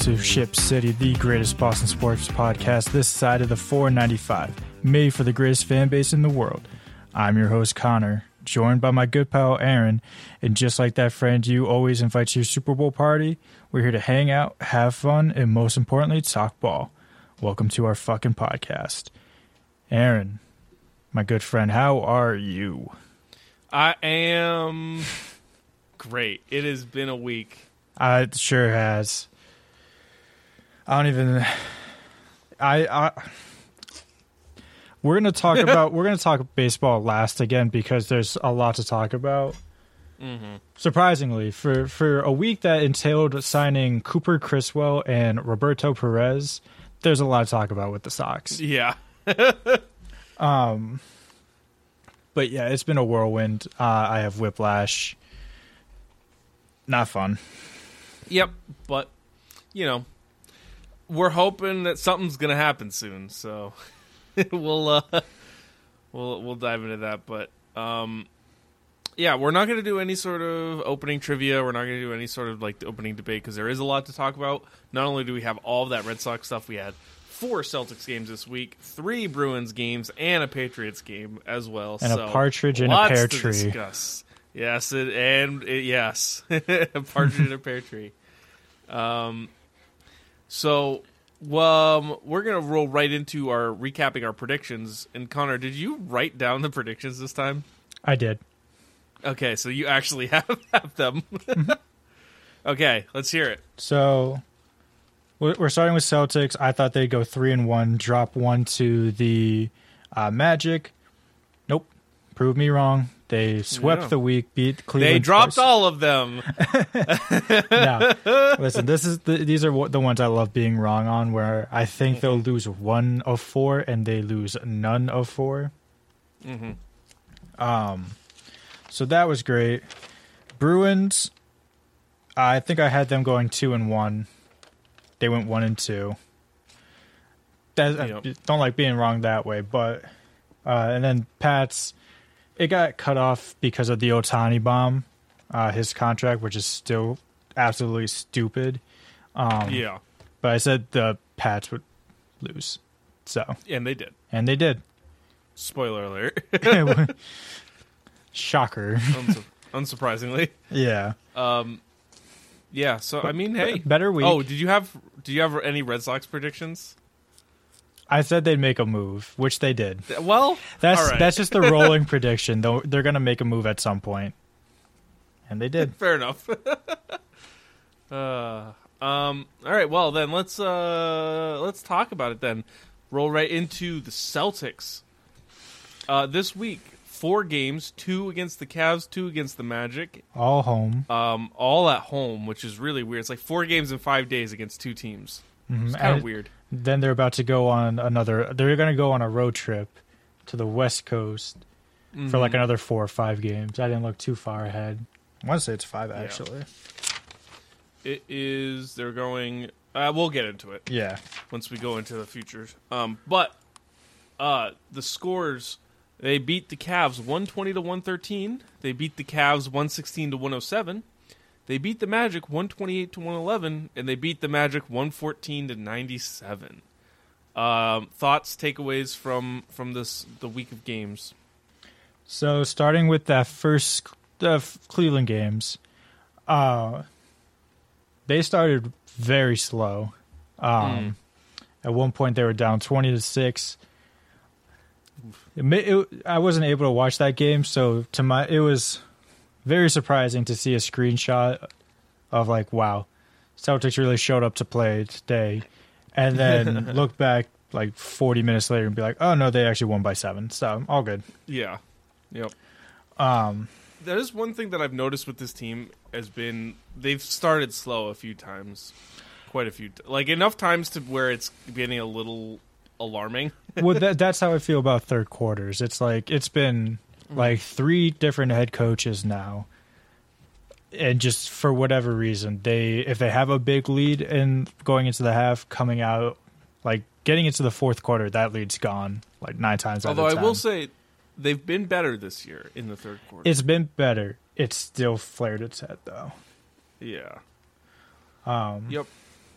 to Ship City, the greatest Boston sports podcast this side of the 495, made for the greatest fan base in the world. I'm your host, Connor, joined by my good pal, Aaryn. And just like that friend you always invite to your Super Bowl party, we're here to hang out, have fun, and most importantly, talk ball. Welcome to our fucking podcast. Aaryn, my good friend, how are you? I am great. It has been a week. Uh, it sure has. I don't even. I. I we're gonna talk about we're gonna talk baseball last again because there's a lot to talk about. Mm-hmm. Surprisingly, for for a week that entailed signing Cooper Criswell and Roberto Perez, there's a lot to talk about with the Sox. Yeah. Um, but yeah, it's been a whirlwind. Uh, I have whiplash. Not fun. Yep. But you know, we're hoping that something's gonna happen soon. So we'll uh, we'll we'll dive into that. But um, yeah, we're not gonna do any sort of opening trivia. We're not gonna do any sort of like the opening debate because there is a lot to talk about. Not only do we have all that Red Sox stuff, we had four Celtics games this week, three Bruins games, and a Patriots game as well. And so a partridge in a pear to tree. Discuss. Yes, it, and it, yes, a partridge in a pear tree. Um, so um, we're gonna roll right into our recapping our predictions. And Connor, did you write down the predictions this time? I did. Okay, so you actually have, have them. okay, let's hear it. So we're we're starting with Celtics. I thought they'd go three and one, drop one to the uh, Magic. Nope, prove me wrong. They swept Yeah. the week, beat Cleveland. They dropped twice. all of them. No, listen, this is the, these are the ones I love being wrong on. Where I think they'll lose one of four, and they lose none of 4 Mhm. Um, so that was great. Bruins, I think I had them going two and one. They went one and two. That, I Yep. don't like being wrong that way, but uh, and then Pats, it got cut off because of the Ohtani bomb, uh, his contract, which is still absolutely stupid. Um, yeah, But I said the Pats would lose, so and they did. and they did. Spoiler alert. Shocker. Unsu- unsurprisingly. yeah. Um, yeah. So I mean, hey. Better week. Oh, did you have? Do you have any Red Sox predictions? I said they'd make a move, which they did. Well, That's right. that's just the rolling prediction. Though they're gonna make a move at some point, and they did. fair enough. uh, um. All right. Well, then let's uh let's talk about it. Then roll right into the Celtics. Uh, this week, four games: two against the Cavs, two against the Magic. All home. Um, all at home, which is really weird. It's like four games in five days against two teams. Mhm. It's kind of weird. Then they're about to go on another. They're gonna go on a road trip to the West Coast for like Mhm. another four or five games. I didn't look too far ahead. I want to say it's five actually. It is. They're going. Uh, we'll get into it. Yeah. once we go into the futures. Um, but uh, the scores they beat the Cavs 120 to 113. They beat the Cavs 116 to 107. They beat the Magic 128 to 111, and they beat the Magic 114 to 97. Um, thoughts, takeaways from from this the week of games. So starting with that first uh, Cleveland games, uh, they started very slow. Um, At one point, they were down twenty to six. It, it, I wasn't able to watch that game, so to my it was very surprising to see a screenshot of like, wow, Celtics really showed up to play today, and then look back like forty minutes later and be like, oh no, they actually won by seven. So all good. Yeah, yep. Um, That is one thing that I've noticed with this team has been they've started slow a few times, quite a few, like enough times to where it's getting a little alarming. well, that, that's how I feel about third quarters. It's like it's been like three different head coaches now, and just for whatever reason, they if they have a big lead in going into the half, coming out like getting into the fourth quarter, that lead's gone like nine times out Although I will say they've been better this year in the third quarter. it's been better. It's still flared its head though. yeah. Um, Yep.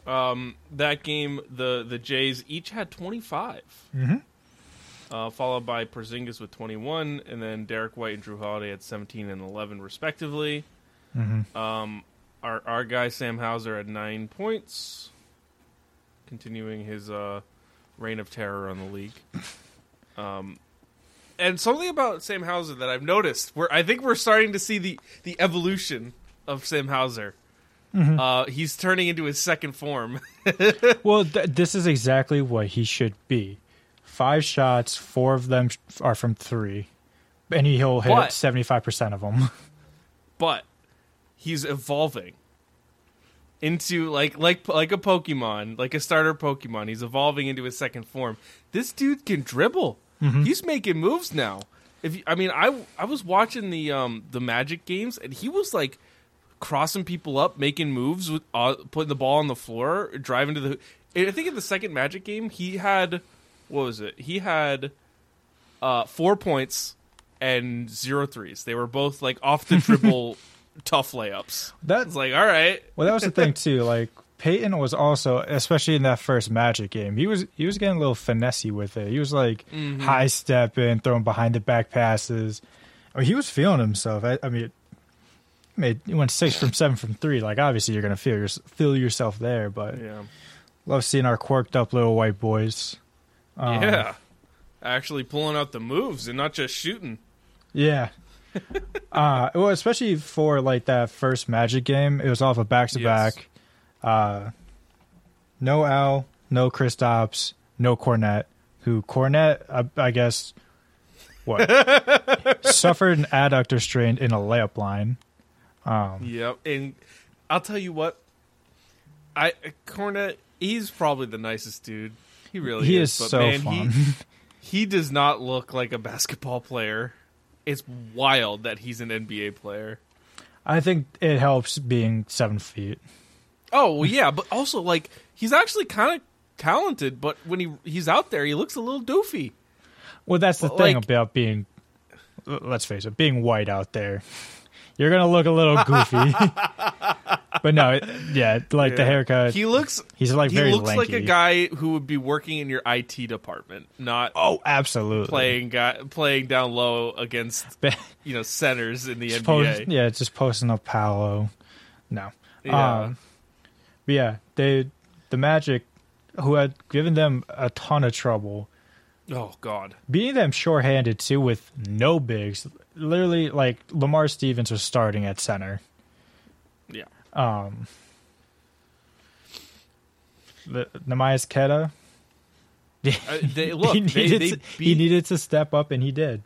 Um, that game, the the Jays each had 25. Mm-hmm. Uh, followed by Porzingis with 21, and then Derrick White and Jrue Holiday at 17 and 11 respectively. Mm-hmm. Um, our our guy Sam Hauser had nine points, continuing his uh, reign of terror on the league. Um, and something about Sam Hauser that I've noticed, where I think we're starting to see the the evolution of Sam Hauser. Uh, he's turning into his second form. Well, th- this is exactly what he should be. Five shots, four of them are from three, and he'll hit seventy five percent of them. but he's evolving into like like like a Pokemon, like a starter Pokemon. He's evolving into his second form. This dude can dribble. He's making moves now. If you, I mean, I I was watching the um the Magic games, and he was like crossing people up, making moves with uh, putting the ball on the floor, driving to the. I think in the second Magic game, he had what was it? He had uh, four points and zero threes. They were both like off the dribble, tough layups. That's like, all right, well, that was the thing too. Like Peyton was also, especially in that first Magic game, he was he was getting a little finessey with it. He was like Mm-hmm. high stepping, throwing behind the back passes. I mean, he was feeling himself. I, I mean, made he went six from seven from three. Like obviously you're gonna feel your, feel yourself there, but yeah, love seeing our quirked up little white boys. Um, yeah, actually pulling out the moves and not just shooting. Yeah. uh well especially for like that first magic game, it was off a back to back. Uh no Al, no Kristaps, no Kornet, who Kornet I, I guess what suffered an adductor strain in a layup line. Um Yep, and I'll tell you what, I Kornet, he's probably the nicest dude. He really he is. is but so man, fun. He, he does not look like a basketball player. It's wild that he's an NBA player. I think it helps being seven feet. Oh well, yeah, but also like he's actually kind of talented, but when he he's out there, he looks a little doofy. Well, that's the Well, thing like- about being. Let's face it, being white out there, you're gonna look a little goofy. but no, it- yeah, like the haircut. He looks he's like he very looks like a guy who would be working in your IT department, not oh, absolutely. playing guy playing down low against you know centers in the just NBA. post- yeah, just posting up Paolo. No. Yeah. Um, but yeah, they the Magic, who had given them a ton of trouble, oh God, beating them shorthanded too with no bigs. Literally, like Lamar Stevens was starting at center. yeah. Um, the Neemias Queta. Uh, they look. he, needed they, to, beat, he needed to step up, and he did.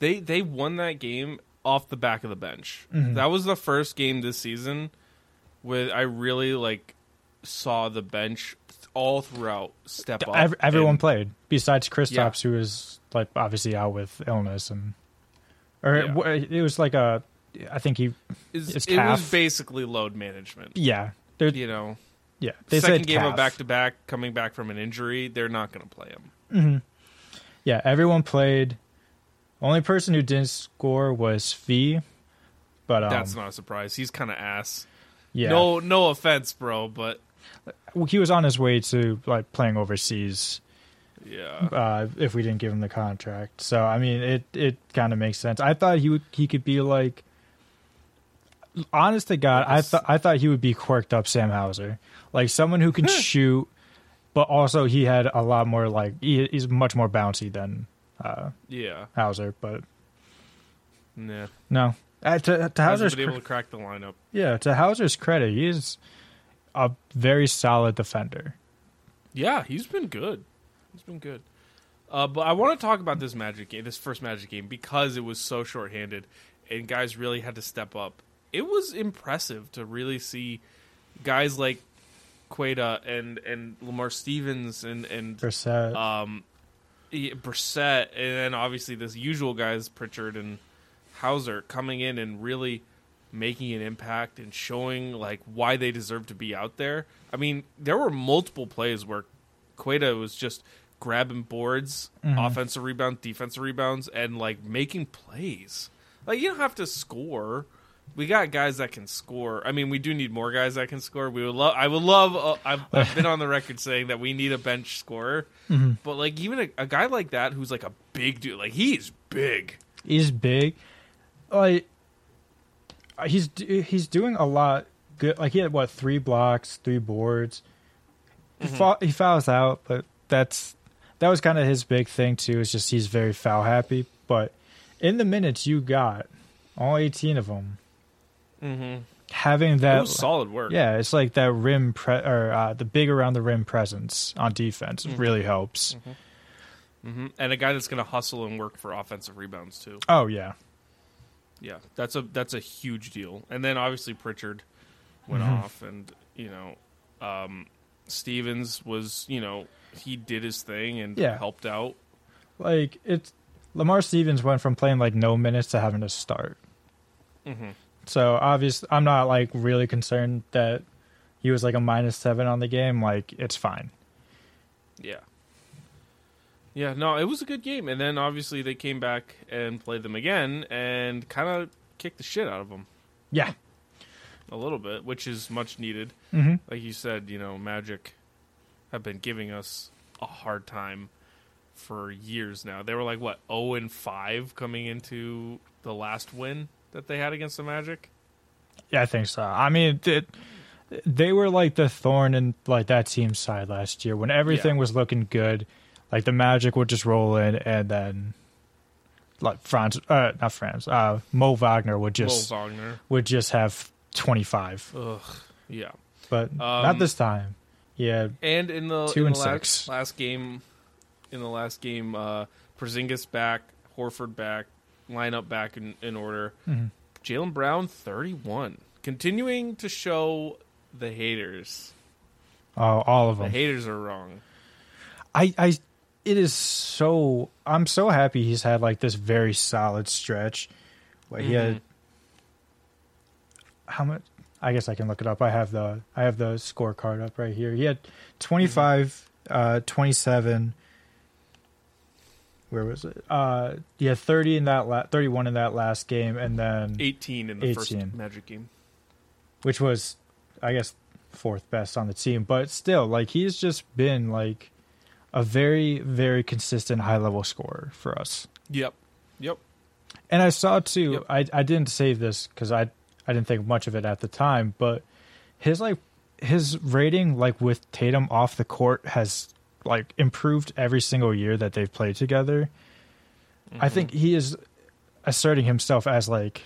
they they won that game off the back of the bench. Mhm. That was the first game this season where I really like saw the bench all throughout step up. Ev- everyone and- played besides Kristaps, Yeah. who was like obviously out with illness, and or Yeah. it, it was like a. I think he. is- it was basically load management. Yeah, they're You know, yeah. They second said game calf. of back to back, coming back from an injury, they're not going to play him. hmm Yeah, everyone played. Only person who didn't score was Fee, but um, That's not a surprise. He's kind of ass. yeah. No, no offense, bro, but Well, he was on his way to like playing overseas. Yeah, uh, if we didn't give him the contract. So I mean, it it kind of makes sense. I thought he would he could be like, honest to God, I thought I thought he would be quirked up Sam Hauser, like someone who can shoot, but also he had a lot more like he, he's much more bouncy than uh, yeah, Hauser. But nah. no, uh, to, to Hauser's been able to crack the lineup. yeah to Hauser's credit, he is a very solid defender. Yeah, he's been good. He's been good. Uh, but I want to talk about this Magic game, this first Magic game, because it was so shorthanded and guys really had to step up. It was impressive to really see guys like Queta and and Lamar Stevens and and Brissett. um, Brissett, and then obviously this usual guys Pritchard and Hauser coming in and really making an impact and showing like why they deserve to be out there. I mean, there were multiple plays where Queta was just grabbing boards, Mhm. offensive rebounds, defensive rebounds, and like making plays. Like you don't have to score, we got guys that can score. I mean, we do need more guys that can score. We would love. I would love. Uh, I've, I've been on the record saying that we need a bench scorer. Mm-hmm. But like even a, a guy like that who's like a big dude, like he's big. He's big. Like he's he's doing a lot good. Like he had what three blocks, three boards. He, Mhm. fa- he fouls out, but that's that was kind of his big thing too. Is just he's very foul happy. But in the minutes you got, all eighteen of them, Mm-hmm. having That solid work. yeah, it's like that rim pre- or uh, the big around the rim presence on defense Mhm. really helps. hmm And a guy that's going to hustle and work for offensive rebounds too. Oh yeah, Yeah, that's a that's a huge deal. And then obviously Pritchard went Mhm. off, and you know, um, Stevens was you know he did his thing and Yeah. helped out. like it's Lamar Stevens went from playing like no minutes to having to start. Mm-hmm. So obvious, I'm not like really concerned that he was like a minus seven on the game. Like it's fine. Yeah. Yeah, no, it was a good game, and then obviously they came back and played them again, and kind of kicked the shit out of them Yeah. a little bit, which is much needed. Mm-hmm. Like you said, you know, Magic have been giving us a hard time for years now. They were like what zero and five coming into the last win that they had against the Magic. Yeah, I think so. I mean, it, they were like the thorn in like that team's side last year when everything Yeah. was looking good. Like the Magic would just roll in, and then like Franz, uh, not Franz, uh, Mo Wagner would just Wagner. would just have twenty five, Ugh. Yeah. but Um, not this time. Yeah, And in the, Two in and the last, six. last game, in the last game, uh, Porzingis back, Horford back, lineup back in, in order. Mhm. Jaylen Brown thirty one, continuing to show the haters. oh, all of them. The haters are wrong. I, I, it is so. I'm so happy he's had like this very solid stretch. Where he had Mhm. how much? I guess I can look it up. I have the I have the scorecard up right here. He had 25, uh, 27. Where was it? Uh, had 30 in that la- 31 in that last game, and then eighteen in the first 18. Magic game. which was, I guess, fourth best on the team. But still, like he's just been like a very very consistent high level scorer for us. Yep. Yep. And I saw too. Yep. I I didn't save this because I I didn't think much of it at the time, but his like his rating like with Tatum off the court has like improved every single year that they've played together. I Mm-hmm. think he is asserting himself as like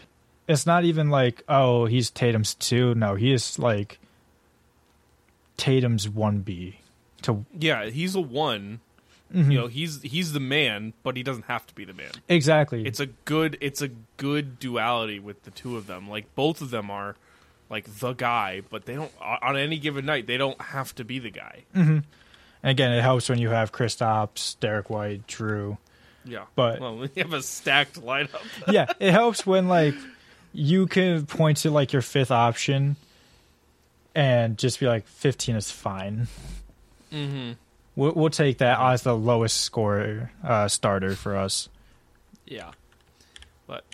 it's not even like oh he's Tatum's two. No, he is like Tatum's one B. To Yeah, he's a one. Mhm. You know, he's he's the man, but he doesn't have to be the man. exactly. It's a good it's a good duality with the two of them. Like both of them are like the guy, but they don't on any given night they don't have to be the guy. And again, it helps when you have Chris Kristaps, Derrick White, Jrue. Yeah. But- well, we have a stacked lineup. yeah, it helps when like you can point to like your fifth option and just be like 15 is fine. mm-hmm. We'll, we'll take that as the lowest score uh, starter for us. Yeah. But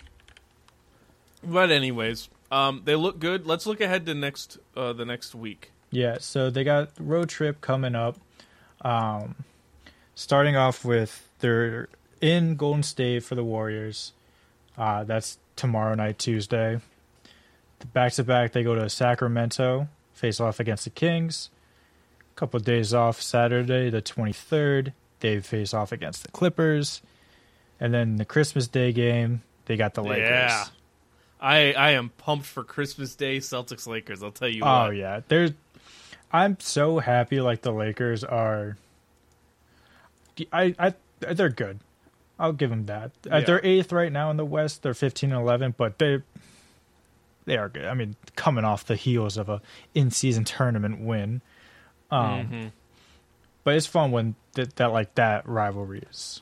but anyways, um they look good. Let's look ahead to next uh the next week. Yeah, so they got road trip coming up. Um, starting off with they're in Golden State for the Warriors. Uh, that's tomorrow night, Tuesday. Back to back, they go to Sacramento, face off against the Kings. A couple of days off Saturday, the 23rd. They face off against the Clippers. And then the Christmas Day game, they got the Lakers. Yeah. I I am pumped for Christmas Day Celtics Lakers, I'll tell you Oh what. yeah, there's. I'm so happy. Like the Lakers are. I I they're good. I'll give them that. Uh, Yeah. they're eighth right now in the West. They're 15 and 11, but they they are good. I mean, coming off the heels of a in season tournament win. Um, Mhm. but it's fun when that, that like that rivalry is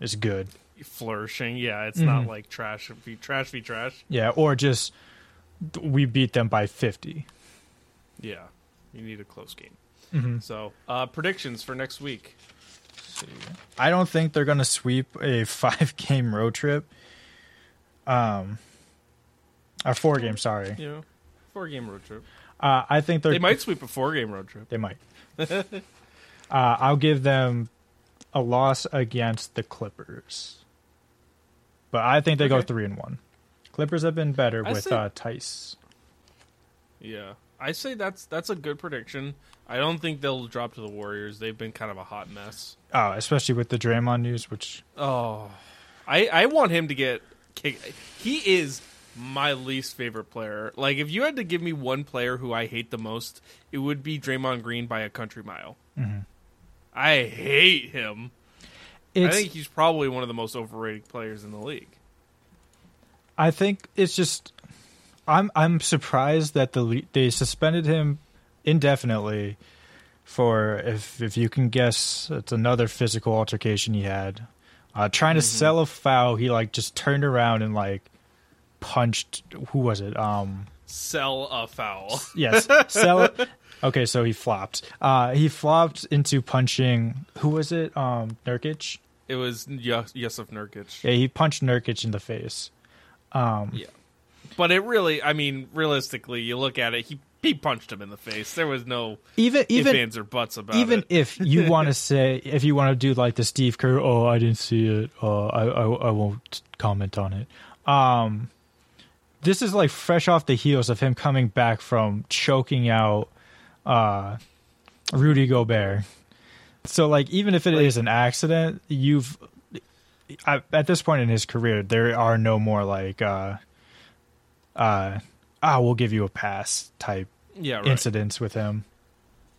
is good. Flourishing. Yeah, it's not Mhm. like trash be trash be trash. Yeah, or just we beat them by 50. Yeah. You need a close game. Mm-hmm. So, uh predictions for next week. I don't think they're going to sweep a five game road trip. Um, Or four game, sorry. Know, four game road trip. Uh, I think they're They might sweep a four game road trip. They might. uh, I'll give them a loss against the Clippers, but I think they go three and one. Clippers have been better I with say- uh, Tice. Yeah, I say that's that's a good prediction. I don't think they'll drop to the Warriors. They've been kind of a hot mess. Oh, especially with the Draymond news, which Oh, I I want him to get kicked. He is my least favorite player. Like, if you had to give me one player who I hate the most, it would be Draymond Green by a country mile. I hate him. it's. I think he's probably one of the most overrated players in the league. I think it's just. I'm I'm surprised that the they suspended him indefinitely for if if you can guess it's another physical altercation he had. Uh, trying to sell a foul, he like just turned around and like punched who was it? Um Sell a foul. yes, sell Okay, so he flopped. Uh he flopped into punching who was it? Um Nurkic. It was Yus- Jusuf Nurkic. Yeah, he punched Nurkic in the face. Um Yeah. But it really, I mean, realistically, you look at it, he he punched him in the face. There was no even even ifs, or buts about even it. if you want to say if you want to do like the Steve Kerr, oh I didn't see it, uh, I, I I won't comment on it. Um, this is like fresh off the heels of him coming back from choking out uh, Rudy Gobert. So like even if it is an accident, you've I, at this point in his career there are no more like uh, uh, ah we'll give you a pass type yeah, right. incidents with him.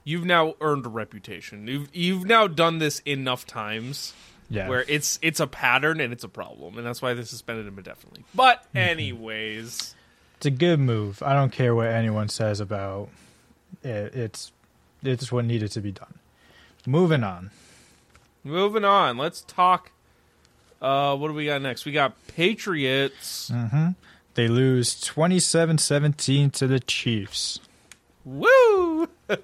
You've now earned a reputation. You've you've now done this enough times Yeah, where it's it's a pattern and it's a problem, and that's why they suspended him indefinitely. But anyways, It's a good move. I don't care what anyone says about it. It's it's what needed to be done. Moving on. moving on. Let's talk. Uh, what do we got next? We got Patriots. Mm-hmm. They lose 27-17 to the Chiefs. Woo!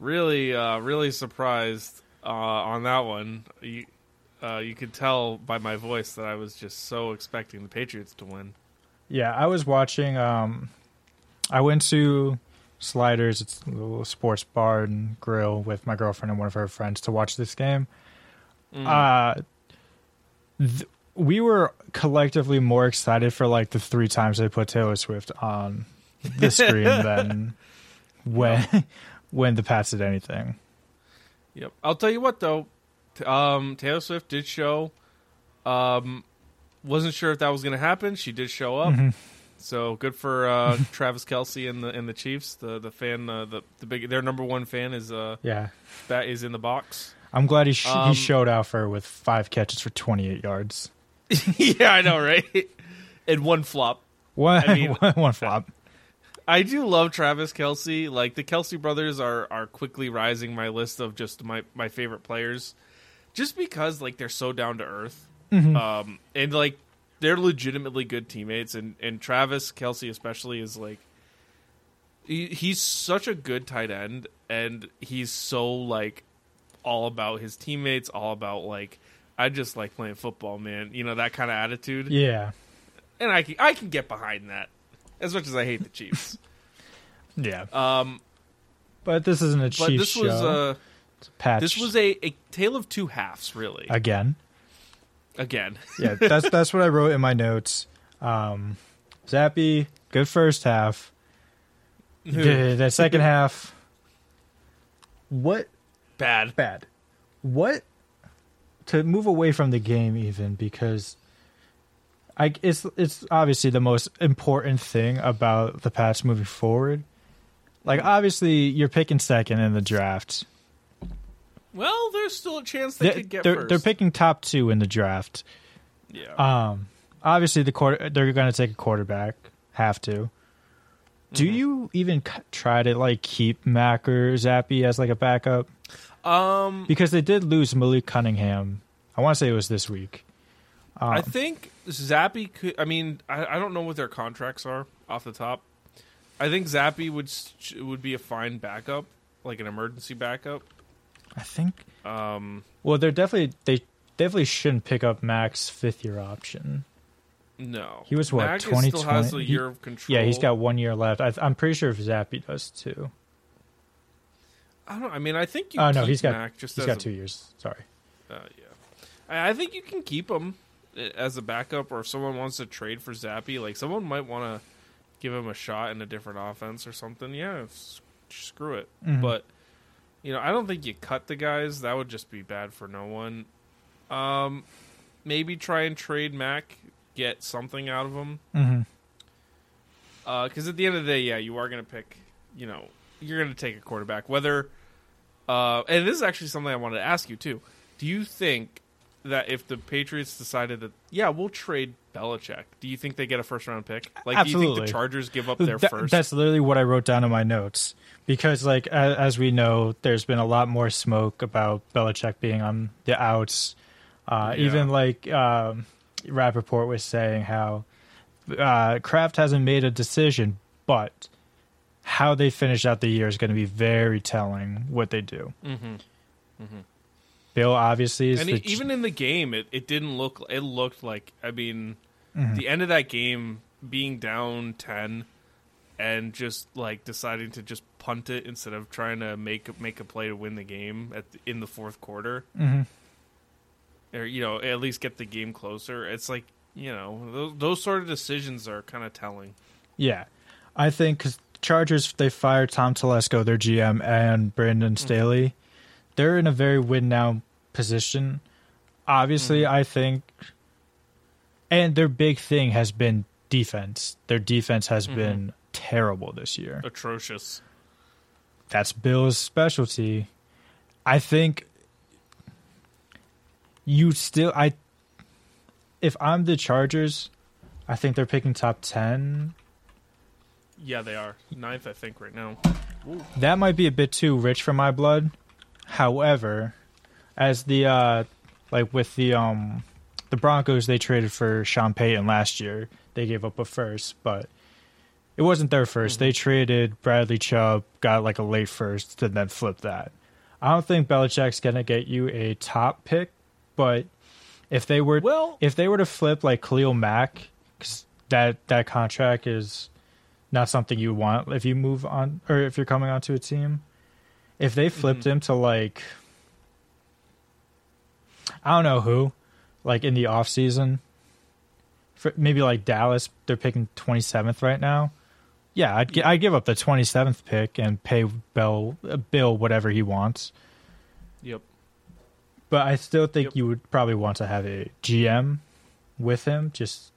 really, uh, really surprised uh, on that one. You, uh, you could tell by my voice that I was just so expecting the Patriots to win. Yeah, I was watching. Um, I went to Sliders. It's a little sports bar and grill with my girlfriend and one of her friends to watch this game. Uh, th- we were collectively more excited for like the three times they put Taylor Swift on the screen than when when the Pats did anything. Yep. I'll tell you what though, um, Taylor Swift did show. Um, wasn't sure if that was going to happen. She did show up. So good for uh, Travis Kelce and the and the Chiefs. The the fan, uh, the the big their number one fan is uh Yeah, that is in the box. I'm glad he sh- Um, he showed out for with five catches for 28 yards. yeah, I know, right? and one flop. One I mean- one- one flop. I do love Travis Kelce. Like the Kelsey brothers are are quickly rising my list of just my my favorite players, just because like they're so down to earth, um, and like they're legitimately good teammates. And and Travis Kelce especially is like he, he's such a good tight end, and he's so like all about his teammates, all about like I just like playing football, man. You know that kind of attitude, Yeah, and I can I can get behind that. As much as I hate the Chiefs. yeah. Um, But this isn't a but Chiefs this was show. uh, It's a Pats this was a, a tale of two halves, really. again. Again, Yeah, that's that's what I wrote in my notes. Um, Zappe, good first half. the, the second half, what bad. bad? What to move away from the game even because I it's it's obviously the most important thing about the Pats moving forward. Like obviously you're picking second in the draft. Well, there's still a chance they They, could get they're first. they're picking top two in the draft. yeah. Um, obviously the quarter they're going to take a quarterback. Have to. Do Mm-hmm. you even try to like keep Mac or Zappe as like a backup? um, Because they did lose Malik Cunningham. I want to say it was this week. Um, I think Zappe could. I mean, I, I don't know what their contracts are off the top. I think Zappe would would be a fine backup, like an emergency backup. I think. Um, Well, they're definitely they definitely shouldn't pick up Mac's fifth year option. No, He was, what, Mac is still has 2020? a He- year of control. Yeah, he's got one year left. I, I'm pretty sure if Zappe does too. I don't. I mean, I think you. Oh no, he's got Mac just he's got a- two years. Sorry. Uh, yeah, I, I think you can keep him as a backup, or if someone wants to trade for Zappe, like someone might want to give him a shot in a different offense or something. Yeah, screw it. Mhm. But you know, I don't think you cut the guys. That would just be bad for no one. Um, maybe try and trade Mac, get something out of him. Mm-hmm. Uh, Because at the end of the day, yeah, you are going to pick. You know, you're going to take a quarterback. Whether, uh, and this is actually something I wanted to ask you too. Do you think that if the Patriots decided that, yeah, we'll trade Belichick, do you think they get a first round pick? Like, do you think the Chargers give up their That- first? That's literally what I wrote down in my notes because, like, as, as we know, there's been a lot more smoke about Belichick being on the outs. Uh, Yeah. Even like um, Rapoport was saying how uh, Kraft hasn't made a decision, but how they finish out the year is going to be very telling what they do. Mhm. Bill obviously is And the even in the game, it, it didn't look. It looked like. I mean, Mhm. the end of that game being down ten, and just like deciding to just punt it instead of trying to make make a play to win the game at the, in the fourth quarter, Mhm. or you know at least get the game closer. It's like you know those, those sort of decisions are kind of telling. Yeah, I think because Chargers they fired Tom Telesco, their GM, and Brandon Staley. They're in a very win now position. Obviously, mm-hmm. I think, and their big thing has been defense. Their defense has mm-hmm. been terrible this year. Atrocious. That's Bill's specialty. I think you still I if I'm the Chargers, I think they're picking top 10 Yeah, they are ninth, I think, right now. That might be a bit too rich for my blood. However, as the uh like with the um the Broncos they traded for Sean Payton last year. They gave up a first, but it wasn't their 1st They traded Bradley Chubb, got like a late first, and then flipped that. I don't think Belichick's gonna get you a top pick, but if they were Well- if they were to flip like Khalil Mack, 'cause that that contract is not something you want if you move on or if you're coming onto a team. If they flipped him to like I don't know who, like in the off season, for maybe like Dallas, they're picking 27th right now. Yeah, I'd gi- I'd give up the 27th pick and pay Bell uh, Bill whatever he wants. Yep. But I still think Yep. you would probably want to have a GM with him, just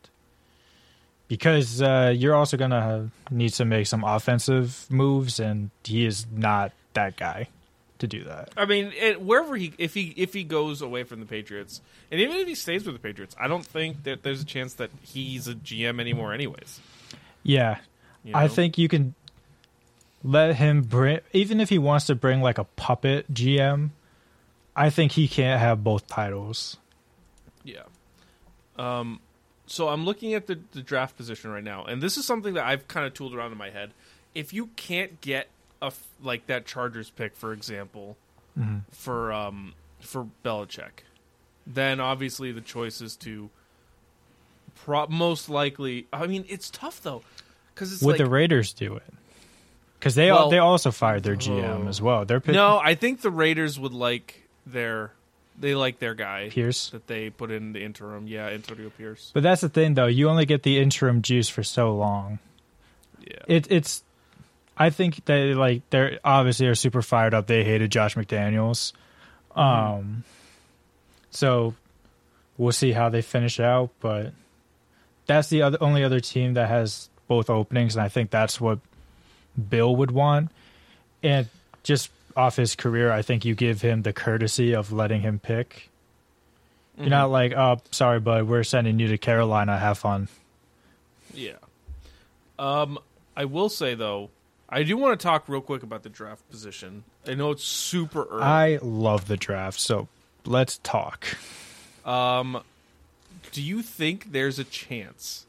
because uh, you're also gonna need to make some offensive moves, and he is not that guy to do that. I mean, it, wherever he if he if he goes away from the Patriots, and even if he stays with the Patriots, I don't think that there's a chance that he's a GM anymore. Anyways, Yeah, you I think you can let him bring, even if he wants to bring like a puppet GM. I think he can't have both titles. Yeah. Um, so I'm looking at the, the draft position right now, and this is something that I've kind of tooled around in my head. If you can't get a f- like that Chargers pick, for example, for um for Belichick, then obviously the choice is to pro- most likely. I mean, it's tough though because it's Would like the Raiders do it? Because they Well- they also fired their GM Oh. as well. They're picking no. I think the Raiders would like their they like their guy Pierce. that they put in the interim. Yeah, Antonio Pierce. But that's the thing, though. You only get the interim juice for so long. Yeah. It, it's. I think they like they're obviously are super fired up. They hated Josh McDaniels. Um. So, we'll see how they finish out, but that's the other only other team that has both openings, and I think that's what Bill would want. And just off his career, I think you give him the courtesy of letting him pick. You're not like, oh, sorry, bud, we're sending you to Carolina. Have fun. Yeah. Um, I will say though, I do want to talk real quick about the draft position. I know it's super early. I love the draft, so let's talk. um, do you think there's a chance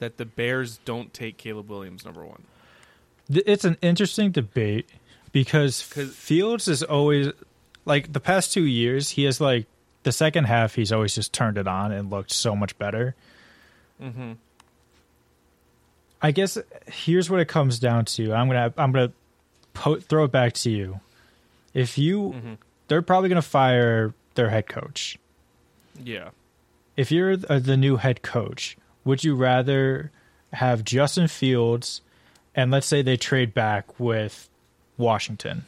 that the Bears don't take Caleb Williams number one? It's an interesting debate because Fields is always like the past two years. He has like the second half. He's always just turned it on and looked so much better. Mm-hmm. I guess here's what it comes down to. I'm gonna I'm gonna po- throw it back to you. If you, Mm-hmm. they're probably gonna fire their head coach. Yeah. If you're the the new head coach, would you rather have Justin Fields, and let's say they trade back with Washington?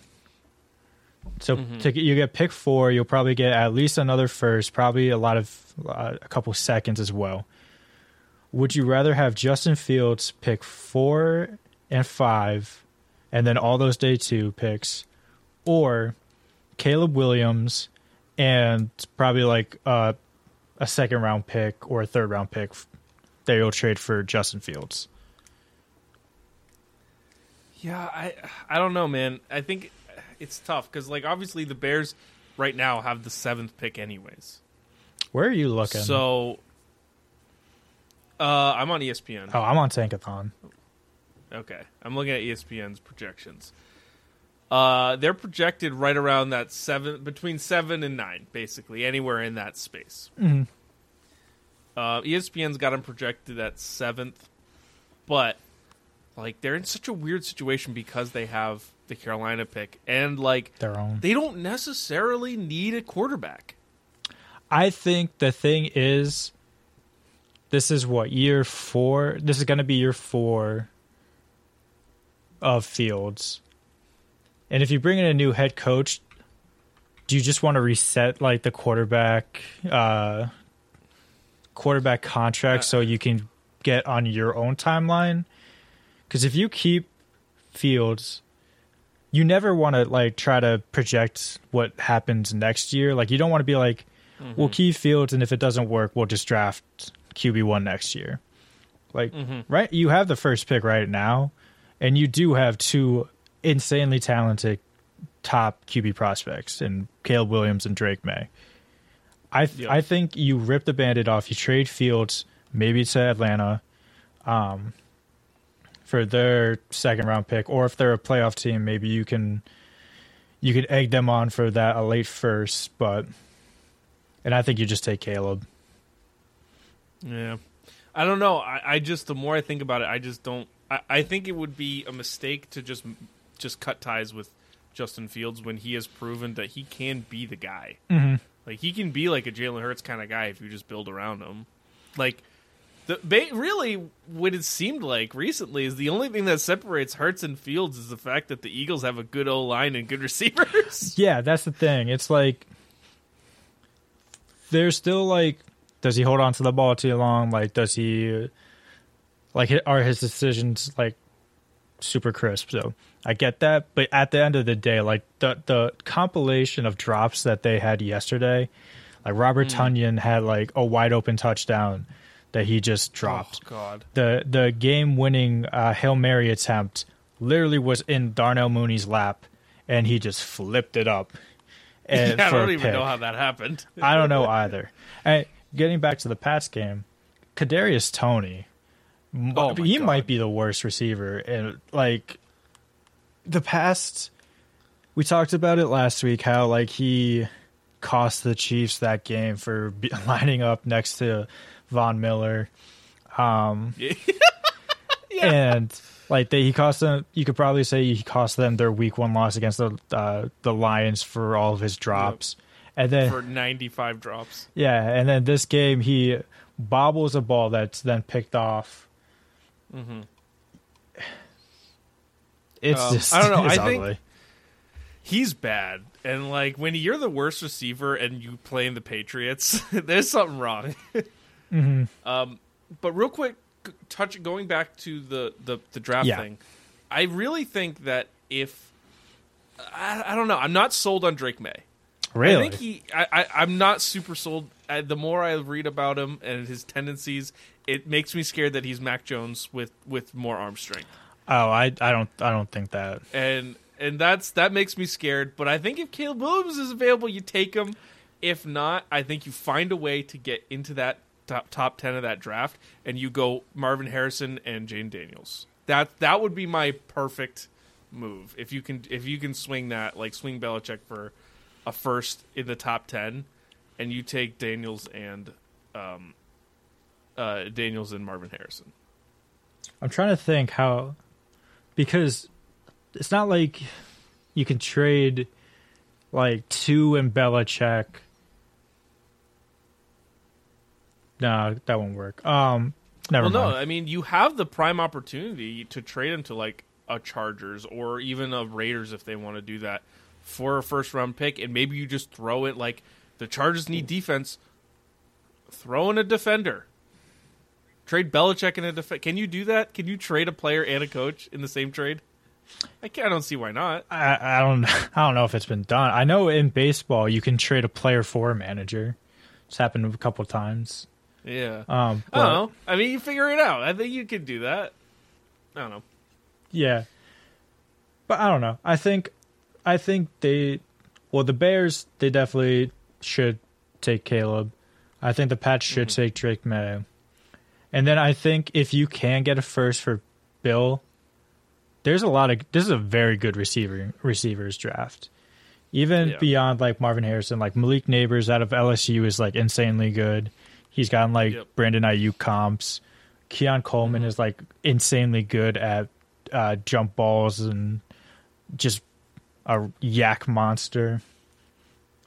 So Mhm. to you get pick four, you'll probably get at least another first, probably a lot of uh, a couple seconds as well. Would you rather have Justin Fields pick four and five, and then all those day two picks, or Caleb Williams and probably like uh, a second round pick or a third round pick that you'll trade for Justin Fields? Yeah, I I don't know, man. I think it's tough because like obviously the Bears right now have the seventh pick anyways. Where are you looking? So uh, I'm on ESPN. oh, I'm on Tankathon. Okay, I'm looking at ESPN's projections. Uh, they're projected right around that seven, between seven and nine, basically anywhere in that space. Mhm. Uh, ESPN's got them projected at seventh, but like they're in such a weird situation because they have the Carolina pick, and like Their own. they don't necessarily need a quarterback. I think the thing is, this is what year four. This is going to be year four of Fields, and if you bring in a new head coach, do you just want to reset like the quarterback, uh, quarterback contract so you can get on your own timeline? Because if you keep Fields, you never want to like try to project what happens next year. Like you don't want to be like, we'll keep Fields, and if it doesn't work, we'll just draft QB one next year. Like right, you have the first pick right now, and you do have two insanely talented top QB prospects in Caleb Williams and Drake Maye. I th- Yep. I think you rip the bandit off. You trade Fields maybe to Atlanta, um, for their second round pick, or if they're a playoff team, maybe you can you could egg them on for that a late first. But and I think you just take Caleb. Yeah. I don't know. I, I just the more I think about it, I just don't. I, I think it would be a mistake to just just cut ties with Justin Fields when he has proven that he can be the guy. Mm-hmm. Like he can be like a Jalen Hurts kind of guy if you just build around him. Like the ba- really what it seemed like recently is the only thing that separates Hurts and Fields is the fact that the Eagles have a good O line and good receivers. Yeah, that's the thing. It's like they're still like, does he hold on to the ball too long? Like, does he like are his decisions like super crisp? So I get that, but at the end of the day, like the the compilation of drops that they had yesterday, like Robert Tonyan had like a wide open touchdown that he just dropped Oh God. the the game winning uh, hail mary attempt literally was in Darnell Mooney's lap, and he just flipped it up. And I don't even pick. know how that happened. I don't know either. And getting back to the Pats game, Kadarius Toney, Oh he God. might be the worst receiver. And like the past, we talked about it last week. How like he cost the Chiefs that game for be- lining up next to Von Miller. Um, and like they, he cost them. You could probably say he cost them their week one loss against the uh, the Lions for all of his drops. And then for 95 drops. yeah, and then this game he bobbles a ball that's then picked off. Mm-hmm. It's Um, just I don't know, I think- He's bad. And like when you're the worst receiver and you play in the Patriots, there's something wrong. Mhm. Um, but real quick, touch going back to the the, the draft Yeah. thing. I really think that if I, I don't know, I'm not sold on Drake Maye. Really? I think he. I, I, I'm not super sold. I, the more I read about him and his tendencies, it makes me scared that he's Mac Jones with with more arm strength, oh, I I don't I don't think that. and and that's that makes me scared. But I think if Caleb Williams is available, you take him. If not, I think you find a way to get into that top top ten of that draft, and you go Marvin Harrison and Jayden Daniels. That that would be my perfect move if you can if you can swing that like swing Belichick for a first in the top ten, and you take Daniels and um uh, Daniels and Marvin Harrison. I'm trying to think how because it's not like you can trade like two and Belichick. No, that won't work. Um, never well, mind. no, I mean you have the prime opportunity to trade him to like a Chargers or even a Raiders if they want to do that for a first round pick, and maybe you just throw it like the Chargers need defense. Throw in a defender. Trade Belichick in a defense. Can you do that? Can you trade a player and a coach in the same trade? I can't. I don't see why not. I, I don't. I don't know if it's been done. I know in baseball you can trade a player for a manager. It's happened a couple times. Yeah. Um, I don't know. I mean, you figure it out. I think you could do that. I don't know. Yeah, but I don't know. I think, I think they, well, the Bears they definitely should take Caleb. I think the Pats should Mm-hmm. take Drake Maye, and then I think if you can get a first for Bill, there's a lot of this is a very good receiver receivers draft. Even Yeah. beyond like Marvin Harrison, like Malik Nabers out of LSU is like insanely good. He's gotten like Yep. Brandon Aiyuk comps. Keon Coleman Mm-hmm. is like insanely good at uh, jump balls and just a yak monster.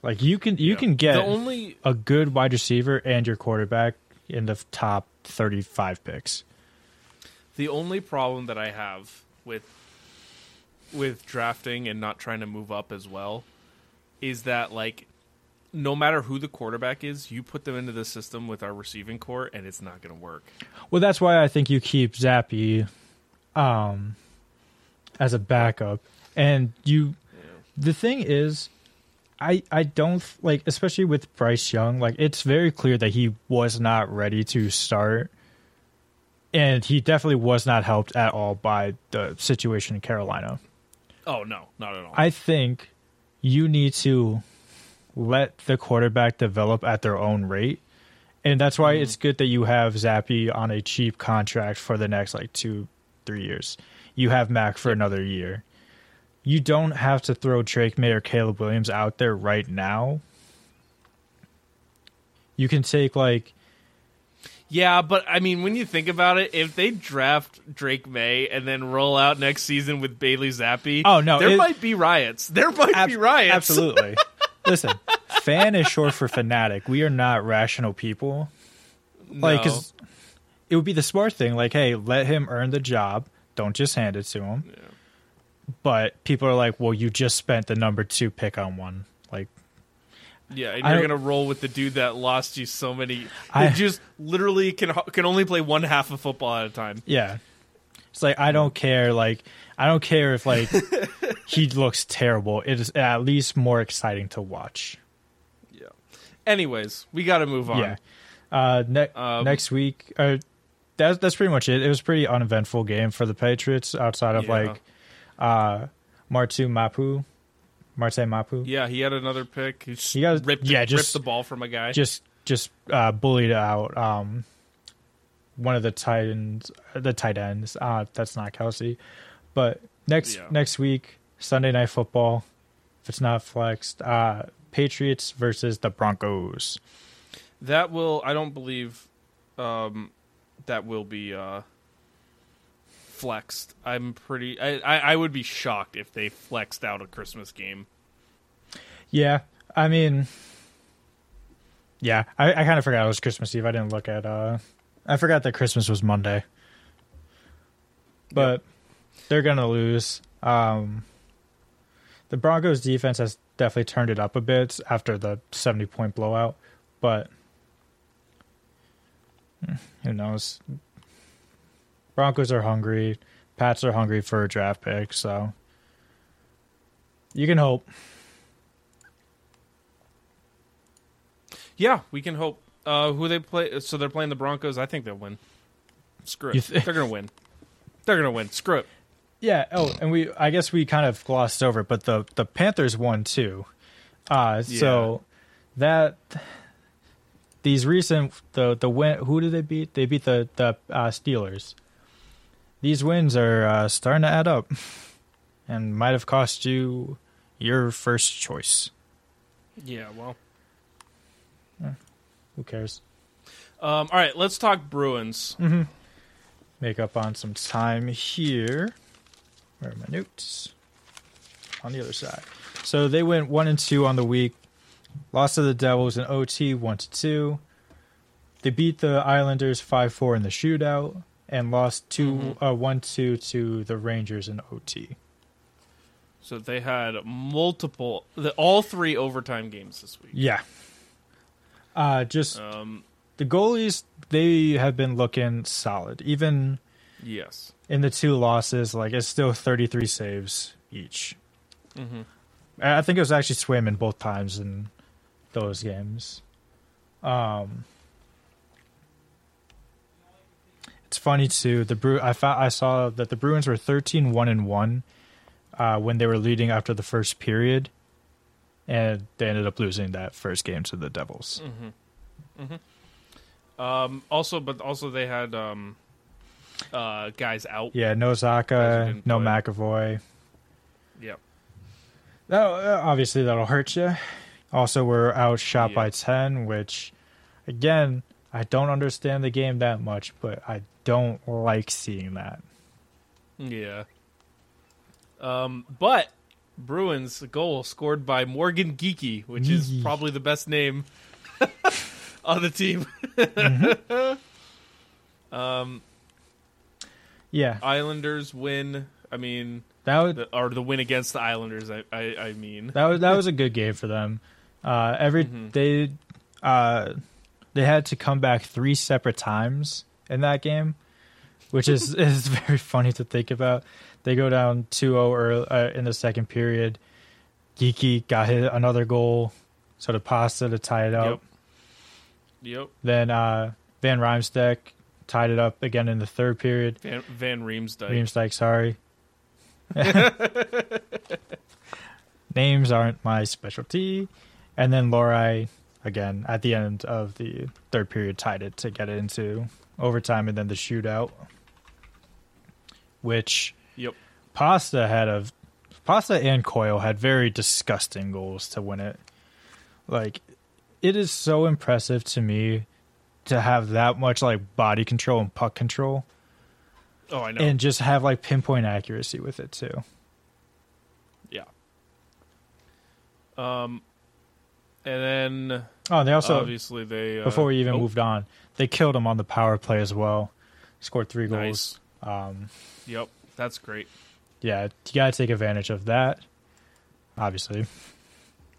Like you can you Yeah. can get the only a good wide receiver and your quarterback in the top thirty five picks. the only problem that I have with with drafting and not trying to move up as well is that like no matter who the quarterback is, you put them into the system with our receiving core and it's not going to work. Well, that's why I think you keep Zappe um, as a backup. And you, the thing is, I I don't like, especially with Bryce Young. Like, it's very clear that he was not ready to start, and he definitely was not helped at all by the situation in Carolina. Oh no, not at all. I think you need to let the quarterback develop at their own rate. And that's why mm-hmm. it's good that you have Zappe on a cheap contract for the next like two, three years. You have Mac for another year. You don't have to throw Drake Maye or Caleb Williams out there right now. You can take like yeah, but I mean, when you think about it, if they draft Drake Maye and then roll out next season with Bailey Zappe, Oh, no, there it- might be riots. There might Ab- be riots. Absolutely. Listen, fan is short for fanatic. We are not rational people. Like, No. 'cause it would be the smart thing. Like, hey, let him earn the job. Don't just hand it to him. But people are like, well, you just spent the number two pick on one. Like, Yeah, and you're don't- gonna roll with the dude that lost you so many. I- just literally can can only play one half of football at a time. yeah. It's like, I don't care. Like, I don't care if, like, he looks terrible. It is at least more exciting to watch. Yeah. Anyways, we got to move on. Yeah. Uh, ne- Um, next week, uh, that's that's pretty much it. It was a pretty uneventful game for the Patriots outside of Yeah. like uh, Martu Mapu, Marte Mapu. Yeah, he had another pick. He, just He got- ripped, yeah, ripped just- the ball from a guy. Just just uh, bullied out um, one of the Titans, the tight ends. Uh, that's not Kelce, but next Yeah. next week Sunday Night Football. If it's not flexed, uh, Patriots versus the Broncos. that will. I don't believe um, that will be uh, flexed. I'm pretty. I, I I would be shocked if they flexed out a Christmas game. Yeah, I mean, yeah, I, I kind of forgot it was Christmas Eve. I didn't look at. uh I forgot that Christmas was Monday, but they're gonna lose. Um The Broncos' defense has definitely turned it up a bit after the seventy-point blowout, but hmm, who knows? Broncos are hungry. Pats are hungry for a draft pick, so you can hope. Yeah, we can hope. Uh, who they play? So they're playing the Broncos. I think they'll win. Screw it. th- they're gonna win. They're gonna win. Screw it. Yeah. Oh, and we I guess we kind of glossed over, it, but the the Panthers won too. Uh so that these recent the the win who did they beat? They beat the the uh, Steelers. These wins are uh, starting to add up, and might have cost you your first choice. Yeah. Well. Who cares? Um, all right, let's talk Bruins. Make up on some time here. Where are my notes? On the other side. So they went one and two on the week. Lost to the Devils in OT, one to two. They beat the Islanders five four in the shootout and lost 2 uh, one two to the Rangers in OT. So they had multiple, the, all three overtime games this week. Yeah. Uh, just Um, the goalies they have been looking solid. Even yes. in the two losses, like it's still 33 saves each. Mm-hmm. I think it was actually Swayman both times in those games. Um, it's funny too. The Bru I found, I saw that the Bruins were 13 1 and 1 uh, when they were leading after the first period and they ended up losing that first game to the Devils. Um, also, but also they had um, uh, guys out. Yeah, no Zacha, no play. McAvoy. Yep. That uh, obviously that'll hurt you. Also, we're outshot Yeah. by ten, which, again, I don't understand the game that much, but I don't like seeing that. Yeah. Um, but Bruins goal scored by Morgan Geekie, which is probably the best name on the team. um, Yeah, Islanders win. I mean, that was the, or the win against the Islanders. I, I, I mean, that was that was a good game for them. Uh, every Mhm. they uh, they had to come back three separate times in that game, which is is very funny to think about. They go down 2-0 early, uh, in the second period. Geekie got hit another goal, so the pasta to tie it up. Yep. Yep. Then uh, Van Rijmsdijk tied it up again in the third period. Van, Van Riemsdyk. Riemsdyk, sorry. Names aren't my specialty. And then Lohrei, again, at the end of the third period, tied it to get it into overtime and then the shootout. Which Yep. Pasta had a Pasta and Coyle had very disgusting goals to win it. Like it is so impressive to me to have that much like body control and puck control Oh, I know. and just have like pinpoint accuracy with it too. yeah. Um, and then Oh, they also obviously they uh, before we even oh, moved on, they killed him on the power play as well. Scored three goals. Nice. Um, Yep, that's great. yeah, you got to take advantage of that, obviously.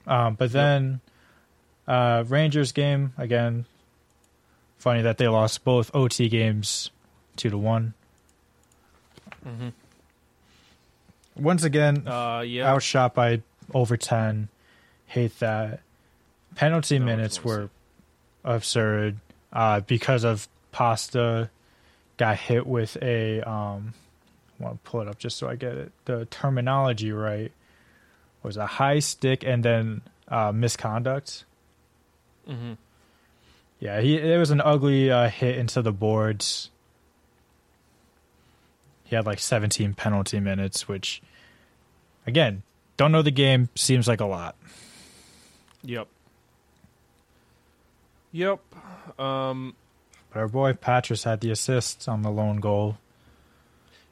Um, but then uh, Rangers game again. Funny that they lost both OT games two to one. Mm-hmm. Once again, Uh, yeah. outshot by over 10. Hate that. Penalty No, minutes were absurd uh, because of Pasta got hit with a. Um, I want to pull it up just so I get it. The terminology right was a high stick and then uh, misconduct. hmm Yeah, he it was an ugly uh, hit into the boards. He had like 17 penalty minutes, which, again, don't know the game. Seems like a lot. Yep. Yep. Um, But our boy Poitras had the assist on the lone goal.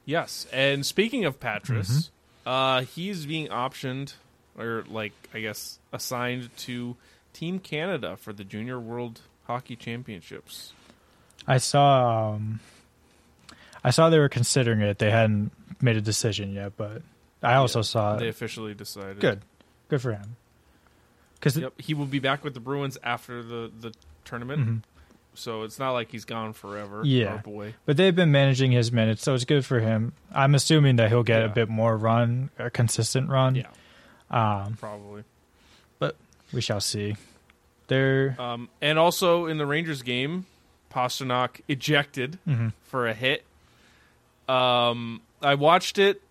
yes. And speaking of Poitras, Mm-hmm. uh, he's being optioned, or like I guess assigned to Team Canada for the Junior World Hockey Championships. I saw, um, I saw they were considering it. They hadn't made a decision yet, but I also Yeah, saw they officially decided. good, good for him. Because Yep. He will be back with the Bruins after the the tournament. Mm-hmm. So it's not like he's gone forever. Yeah. Our boy. But they've been managing his minutes, so it's good for him. I'm assuming that he'll get a bit more run, a consistent run. Yeah. Um, Probably. But we shall see. They're Um, and also in the Rangers game, Pastrnak ejected Mhm. for a hit. Um, I watched it.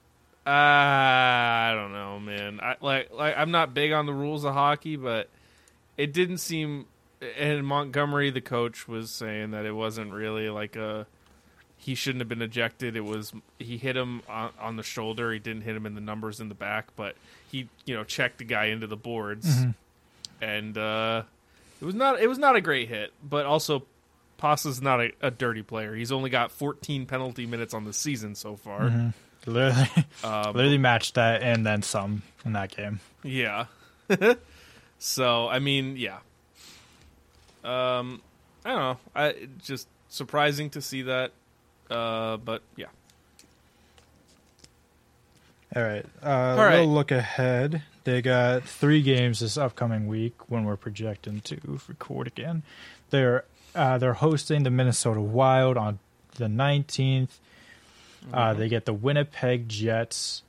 Uh, I don't know, man. I like like I'm not big on the rules of hockey, but it didn't seem. And Montgomery, the coach, was saying that it wasn't really like a. He shouldn't have been ejected. It was he hit him on, on the shoulder. He didn't hit him in the numbers in the back, but he you know checked the guy into the boards Mhm. and uh, it was not it was not a great hit, but also Pasa's not a, a dirty player. He's only got 14 penalty minutes on the season so far. Mm-hmm. Literally, Um, literally matched that and then some in that game. Yeah. so I mean, yeah. Um, I don't know. I just surprising to see that. Uh, but yeah. All right. Uh, All We'll look ahead. They got three games this upcoming week when we're projecting to record again. They're uh, they're hosting the Minnesota Wild on the 19th. Uh, Mm-hmm. they get the Winnipeg Jets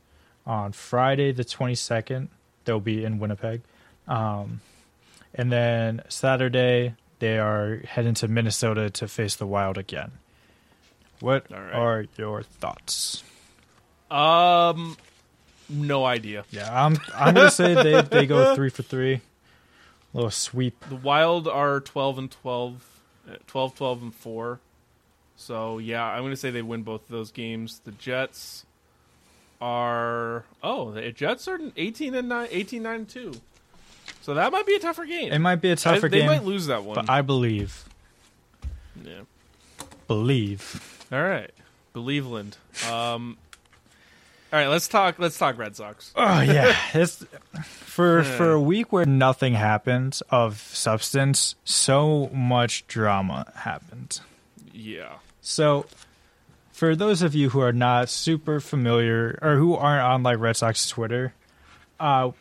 on Friday the 22nd. They'll be in Winnipeg. Um, and then Saturday, they are heading to Minnesota to face the Wild again. What right. are your thoughts? Um, no idea. Yeah, I'm I'm gonna say they they go three for three. a little sweep. The Wild are 12 and 12, uh, 12, 12 and four. So yeah, I'm gonna say they win both of those games. The Jets are oh, the Jets are 18 and 9, 18 9 and two. So that might be a tougher game. It might be a I- tougher they game, They might lose that one. but I believe yeah. believe. All right, Believeland. Um, all right, let's talk. Let's talk Red Sox. Oh yeah, it's for Yeah. for a week where nothing happened of substance. So much drama happened. Yeah, So, for those of you who are not super familiar or who aren't on like Red Sox Twitter, uh,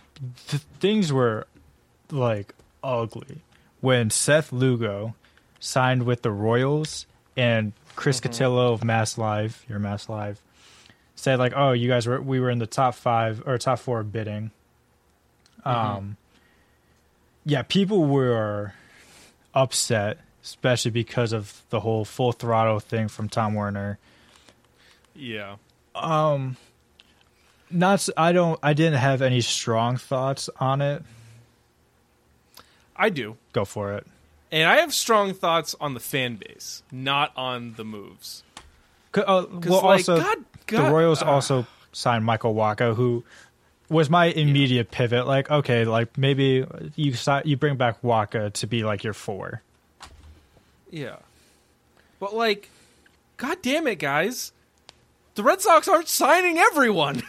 th- things were like ugly when Seth Lugo signed with the Royals and Chris Cotillo of Mass Live, your Mass Live, said like, "Oh, you guys were we were in the top five or top four bidding." Um, yeah, people were upset, especially because of the whole full throttle thing from Tom Werner. yeah. Um, not I don't I didn't have any strong thoughts on it. I do, Go for it. and I have strong thoughts on the fan base, not on the moves. uh, well, like, also God, the Royals ah. also signed Michael Wacha, who was my immediate pivot. Like, okay, like maybe you you bring back Wacha to be like your four. Yeah. But like, god damn it, guys. The Red Sox aren't signing everyone.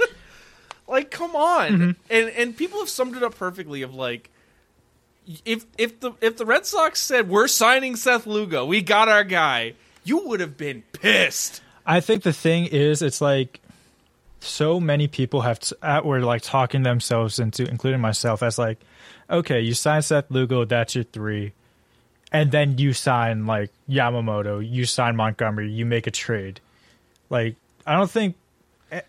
like, come on. Mm-hmm. And and people have summed it up perfectly of like if if the if the Red Sox said we're signing Seth Lugo, we got our guy, you would have been pissed. I think the thing is, it's like so many people have t- uh, were like talking themselves into, including myself, as like, okay, you sign Seth Lugo, that's your three, and then you sign like Yamamoto, you sign Montgomery, you make a trade. Like, I don't think, eh,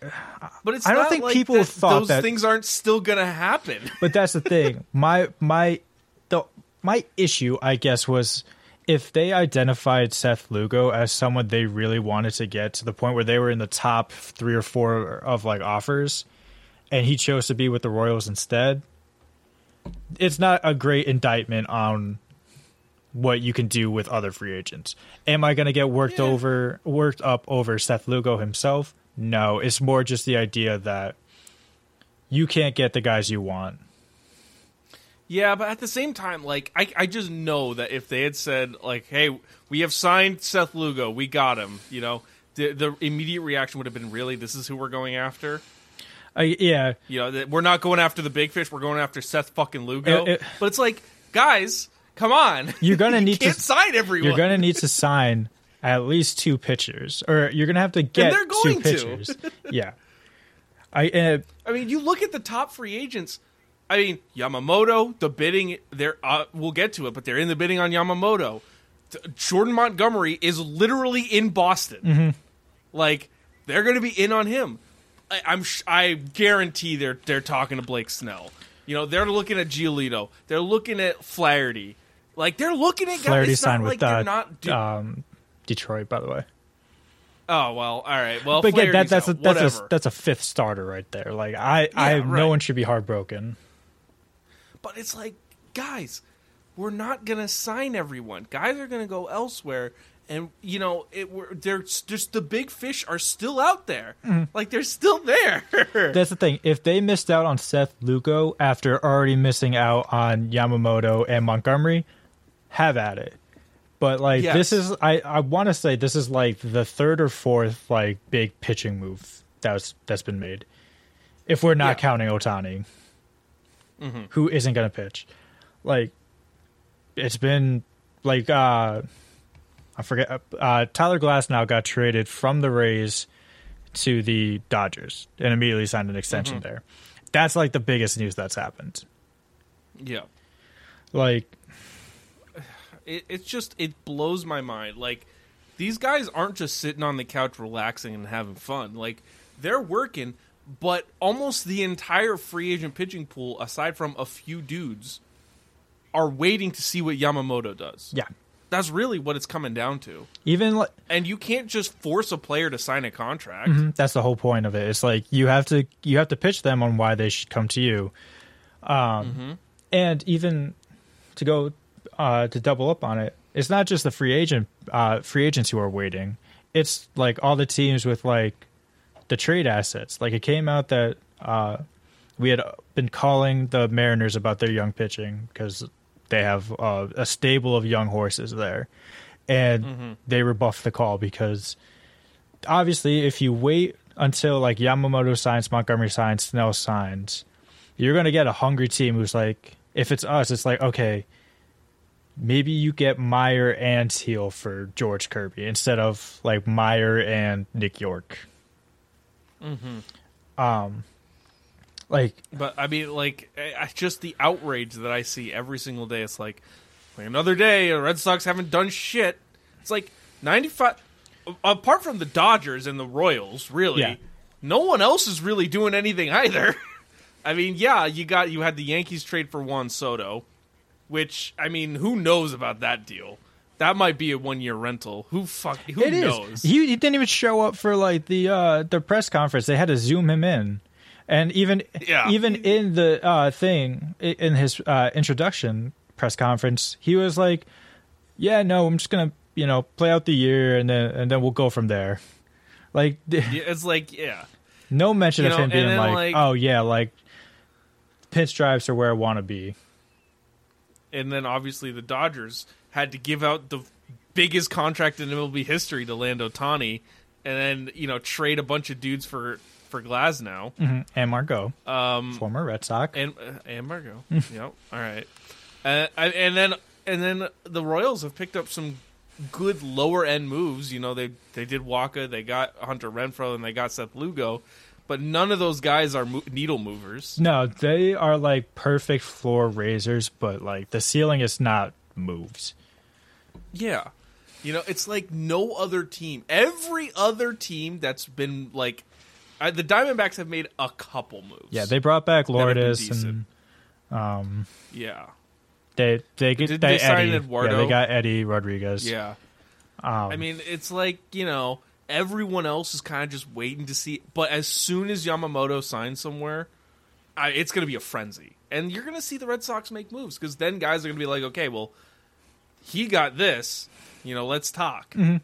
But it's I don't not think like people that thought those that- things aren't still gonna happen. but that's the thing. My my the my issue, I guess, was if they identified Seth Lugo as someone they really wanted to get to the point where they were in the top three or four of like offers, and he chose to be with the Royals instead. It's not a great indictment on what you can do with other free agents. Am I going to get worked Yeah. over, worked up over Seth Lugo himself? No, it's more just the idea that you can't get the guys you want. Yeah, but at the same time, like I, I just know that if they had said like, "Hey, we have signed Seth Lugo, we got him," you know, the the immediate reaction would have been, "Really, this is who we're going after?" I, yeah, You know, we're not going after the big fish, we're going after Seth fucking Lugo. It- it- but it's like, guys, come on, you're gonna you need can't to sign everyone. you're gonna need to sign at least two pitchers, or you're gonna have to get two pitchers. yeah, I uh, I mean, you look at the top free agents. I mean, Yamamoto, the bidding, they're uh, we'll get to it, but they're in the bidding on Yamamoto. Jordan Montgomery is literally in Boston. Mm-hmm. Like they're going to be in on him. I, I'm sh- I guarantee they're they're talking to Blake Snell. You know, they're looking at Giolito. They're looking at Flaherty. Like they're looking at guys. Flaherty not signed like with they're uh, not. do- um, Detroit, by the way. oh well, all right. Well, But again, that, that's a that's Whatever. a that's a fifth starter right there. Like I, I Yeah, no one should be heartbroken. But it's like, guys, we're not gonna sign everyone. Guys are gonna go elsewhere, and you know, it. We're, they're just the big fish are still out there. Mm-hmm. Like they're still there. That's the thing. If they missed out on Seth Lugo after already missing out on Yamamoto and Montgomery, have at it. But like Yes. this is I I want to say this is like the third or fourth like big pitching move that's that's been made. If we're not Yeah. counting Ohtani, Mm-hmm. who isn't going to pitch. Like it's been like uh I forget uh Tyler Glasnow got traded from the Rays to the Dodgers and immediately signed an extension Mm-hmm. there. That's like the biggest news that's happened. Yeah. Like it, it's just it blows my mind. Like these guys aren't just sitting on the couch relaxing and having fun. Like they're working, but almost the entire free agent pitching pool, aside from a few dudes, are waiting to see what Yamamoto does. yeah. That's really what it's coming down to. Even like And you can't just force a player to sign a contract. Mhm, That's the whole point of it. It's like you have to you have to pitch them on why they should come to you. Um, and even to go uh, to double up on it, it's not just the free agent uh, free agents who are waiting. It's like all the teams with like the trade assets. Like it came out that uh, we had been calling the Mariners about their young pitching because they have uh, a stable of young horses there, and they rebuffed the call because obviously if you wait until like Yamamoto signs, Montgomery signs, Snell signs, you're gonna get a hungry team who's like, if it's us, it's like okay, maybe you get Meyer and Teel for George Kirby instead of like Meyer and Nick Yorke. Hmm. Um, like But I mean, like, I, just the outrage that I see every single day. It's like, like, another day, the Red Sox haven't done shit. It's like ninety five. Apart from the Dodgers and the Royals, really, Yeah. no one else is really doing anything either. I mean, yeah, you got you had the Yankees trade for Juan Soto, which I mean, who knows about that deal? That might be a one year rental. Who fuck? Who It is. knows? He, he didn't even show up for like the uh the press conference. They had to zoom him in, and even Yeah. even in the uh thing in his uh introduction press conference, he was like, "Yeah, no, I'm just gonna you know play out the year and then and then we'll go from there." Like Yeah, it's like, yeah, no mention You of know, him being like, like- "Oh yeah, like pinch drives are where I want to be." And then obviously the Dodgers had to give out the biggest contract in MLB history to Lando Tani, and then you know trade a bunch of dudes for for Glasnow Mhm. And Margot, um, former Red Sox. and uh, and Margot. yep. All right. Uh, and and then and then the Royals have picked up some good lower end moves. You know they they did Wacha, they got Hunter Renfroe, and they got Seth Lugo. But none of those guys are mo- needle movers. No, they are like perfect floor raisers, but like the ceiling is not moves. Yeah. You know, it's like no other team. Every other team that's been like uh, the Diamondbacks have made a couple moves. Yeah, they brought back Lourdes and um yeah. they they get Did they, they Eddie. Eduardo? Yeah, they got Eddie Rodriguez. Yeah. Um, I mean, it's like, you know, everyone else is kind of just waiting to see but as soon as Yamamoto signs somewhere, I, it's going to be a frenzy. And you're going to see the Red Sox make moves cuz then guys are going to be like, "Okay, well, he got this, you know, let's talk." Mm-hmm.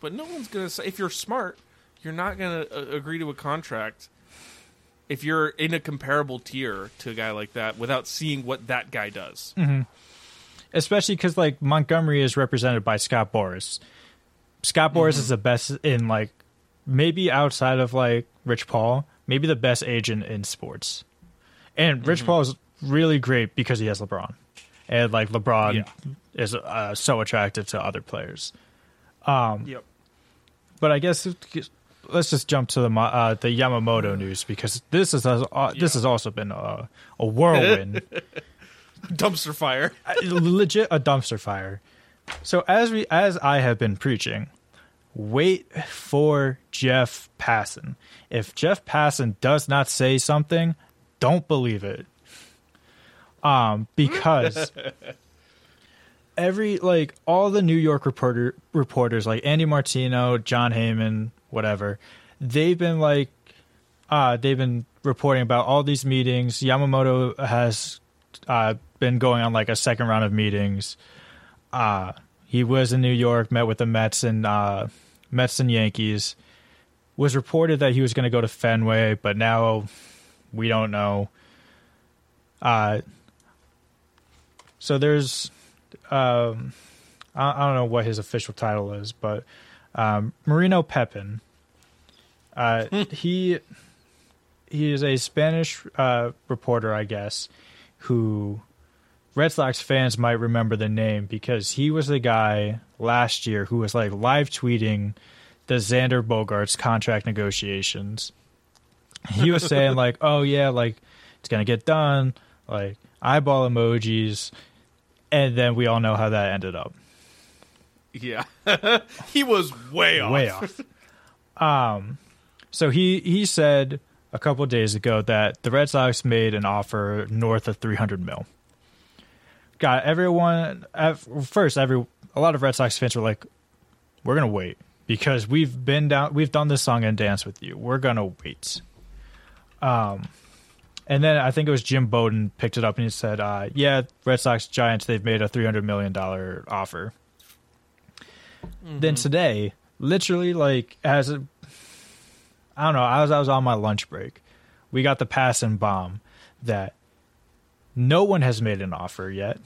But no one's going to say if you're smart, you're not going to uh, agree to a contract if you're in a comparable tier to a guy like that without seeing what that guy does. especially because like Montgomery is represented by Scott Boras. Scott Boras Mm-hmm. is the best in like maybe outside of like Rich Paul, maybe the best agent in sports. And Rich Mm-hmm. Paul is really great because he has LeBron, and like LeBron Yeah. is uh, so attractive to other players. Yep. But I guess let's just jump to the uh, the Yamamoto news because this is uh, this has also been a, a whirlwind. Dumpster fire. legit a dumpster fire. So as we as I have been preaching, wait for Jeff Passan. If Jeff Passan does not say something, don't believe it. Um, because every like all the New York reporter reporters like Andy Martino, Jon Heyman, whatever, they've been like uh they've been reporting about all these meetings. Yamamoto has uh been going on like a second round of meetings. Uh he was in New York, met with the Mets and uh Mets and Yankees. Was reported that he was going to go to Fenway, but now we don't know. Uh so there's um I, I don't know what his official title is, but um, Marino Pepin. Uh, he he is a Spanish uh, reporter, I guess, who Red Sox fans might remember the name because he was the guy last year who was like live tweeting the Xander Bogaerts contract negotiations. He was saying like, "Oh yeah, like it's gonna get done," like eyeball emojis, and then we all know how that ended up. Yeah, he was way off. Way off. Um, so he he said a couple of days ago that the Red Sox made an offer north of 300 mil. Got everyone at first. Every a lot of Red Sox fans were like, "We're gonna wait because we've been down, we've done this song and dance with you. We're gonna wait." Um, and then I think it was Jim Bowden picked it up and he said, uh, "Yeah, Red Sox Giants, they've made a 300 million dollar offer." Then today, literally like as a, I don't know, as I was on my lunch break, we got the Passan bomb that no one has made an offer yet.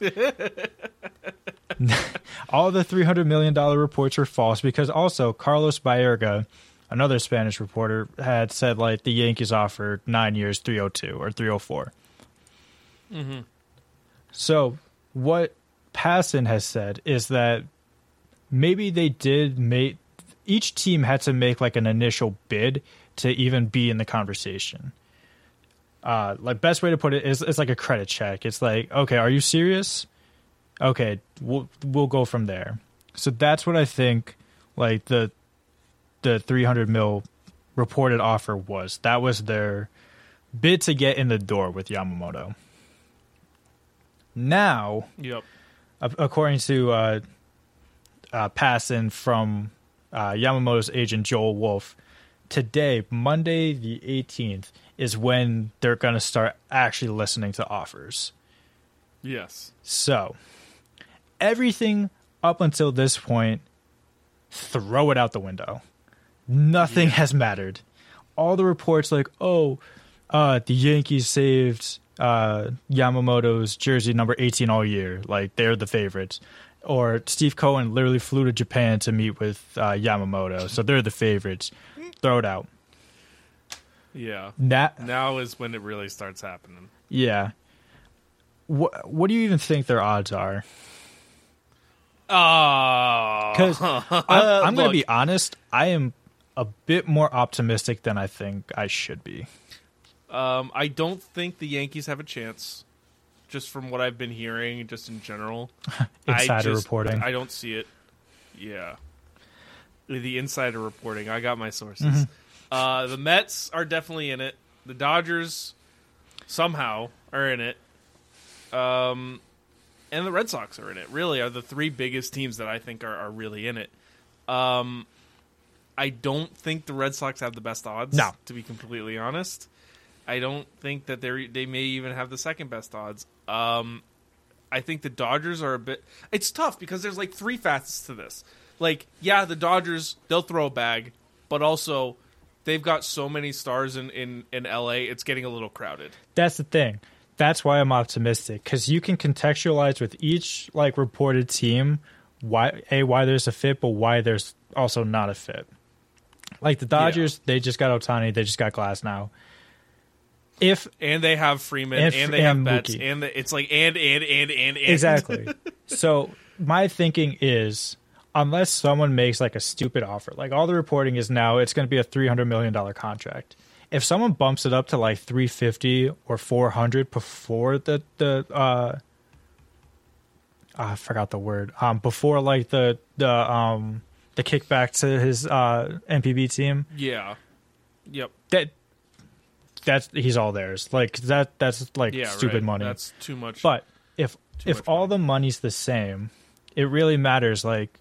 All the three hundred million dollar reports were false because also Carlos Baerga, another Spanish reporter, had said like the Yankees offered nine years, three hundred two or three hundred four. Mm-hmm. So what Passan has said is that maybe they did make each team had to make like an initial bid to even be in the conversation. Uh, like best way to put it is it's like a credit check. It's like, okay, are you serious? Okay, we'll we'll go from there. So that's what I think. Like the the 300 mil reported offer was. That was their bid to get in the door with Yamamoto. Now, Yep. according to uh, uh, Passan from uh, Yamamoto's agent Joel Wolfe, today, Monday the 18th, is when they're going to start actually listening to offers. Yes. So, everything up until this point, throw it out the window. Nothing has mattered. All the reports, like, oh, uh, the Yankees saved uh, Yamamoto's jersey number 18 all year. Like, they're the favorites. Or Steve Cohen literally flew to Japan to meet with uh, Yamamoto. So they're the favorites. Throw it out. Yeah. That, Now is when it really starts happening. yeah. What, what do you even think their odds are? Because I'm, I'm going to be honest, I am a bit more optimistic than I think I should be. Um, I don't think the Yankees have a chance. Just from what I've been hearing, just in general, I Insider just- reporting. I don't see it. Yeah, the insider reporting. I got my sources. Mm-hmm. Uh, the Mets are definitely in it. The Dodgers somehow are in it. Um, and the Red Sox are in it. Really, are the three biggest teams that I think are, are really in it. Um, I don't think the Red Sox have the best odds. No. to be completely honest. I don't think that they they may even have the second best odds. Um, I think the Dodgers are a bit. It's tough because there's like three facets to this. Like, yeah, the Dodgers they'll throw a bag, but also they've got so many stars in in in LA. It's getting a little crowded. That's the thing. That's why I'm optimistic because you can contextualize with each like reported team why a why there's a fit, but why there's also not a fit. Like the Dodgers, they just got Ohtani, they just got Glasnow. If And they have Freeman, And and, they have and Betts, Mookie. and the, it's like and and and and and exactly, so my thinking is unless someone makes like a stupid offer, like all the reporting is now, it's going to be a three hundred million dollar contract. If someone bumps it up to like three fifty or four hundred before the the uh, I forgot the word um before like the the um the kickback to his uh NPB team yeah, yep, that that's he's all theirs like that that's like yeah, stupid right. money That's too much. but if if all money. the money's the same, it really matters like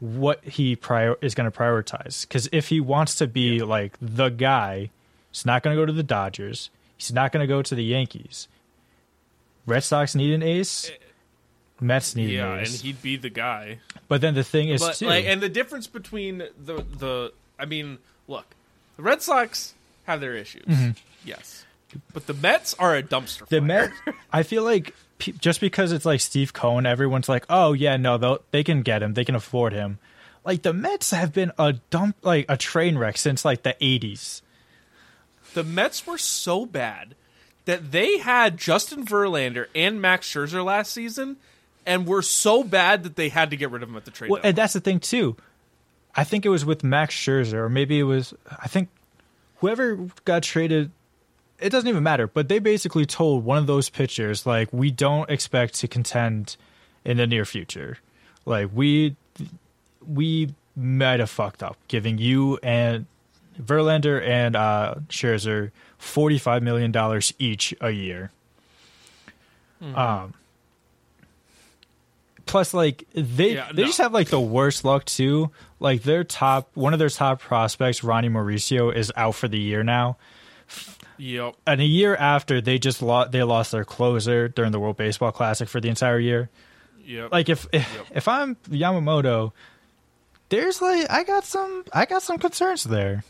what he prior is going to prioritize. Because if he wants to be like the guy, he's not going to go to the Dodgers. He's not going to go to the Yankees. Red Sox need an ace. Mets need yeah, an ace. and he'd be the guy. but then the thing is But too. like, and the difference between the the, I mean, look, the Red Sox have their issues, yes, but the Mets are a dumpster. Mm-hmm. the fire. Met, I feel like just because it's like Steve Cohen, everyone's like, oh yeah, no, they they can get him, they can afford him. Like the Mets have been a dump, like a train wreck since like the '80s. The Mets were so bad that they had Justin Verlander and Max Scherzer last season, and were so bad that they had to get rid of them at the trade. Well, deadline. and that's the thing too. I think it was with Max Scherzer, or maybe it was. I think whoever got traded. It doesn't even matter, but they basically told one of those pitchers like, "We don't expect to contend in the near future. Like we we might have fucked up giving you and Verlander and uh, Scherzer forty five million dollars each a year. Um, plus, like they Yeah, they no. just have like the worst luck too. Like their top one of their top prospects, Ronnie Mauricio, is out for the year now. Yep. And a year after, they just lost they lost their closer during the World Baseball Classic for the entire year Yep. like if if, if I'm Yamamoto, there's like I got some I got some concerns there.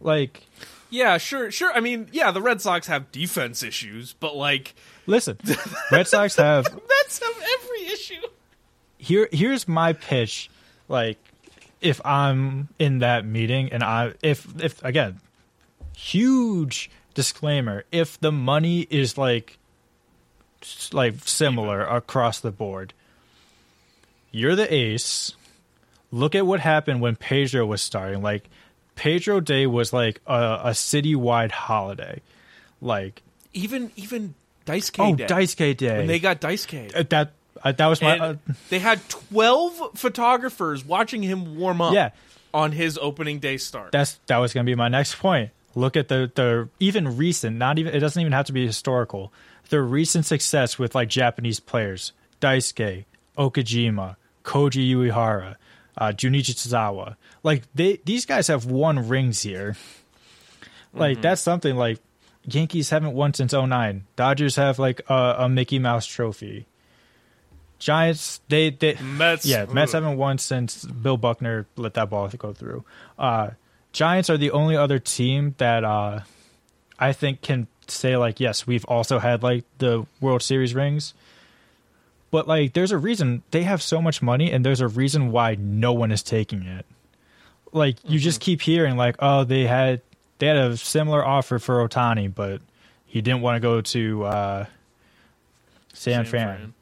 Like, yeah, sure, sure. I mean, yeah, the Red Sox have defense issues, but like listen, Red Sox have that's have every issue. here here's my pitch. Like, if I'm in that meeting and I if if again, huge disclaimer, if the money is like like similar across the board, you're the ace. Look at what happened when Pedro was starting. Like Pedro Day was like a, a citywide holiday. Like Even even Dice K oh, Day. Dice K Day. when they got Dice K. Uh, that uh, that was my uh, they had 12 photographers watching him warm up Yeah. on his opening day start. that's that was going to be my next point. Look at the the even recent, not even it doesn't even have to be historical. The recent success with like Japanese players, Daisuke, Okajima, Koji Uehara, uh, Junichi Tazawa. Like they these guys have won rings here. Like that's something like Yankees haven't won since 09. Dodgers have like a, a Mickey Mouse trophy. Giants they they Mets, yeah, Mets ugh. haven't won since Bill Buckner let that ball go through. Uh, Giants are the only other team that uh, I think can say like, yes, we've also had like the World Series rings. But like, there's a reason they have so much money, and there's a reason why no one is taking it. Like, you just keep hearing like, oh, they had they had a similar offer for Ohtani, but he didn't want to go to uh, San, San Fran Fran.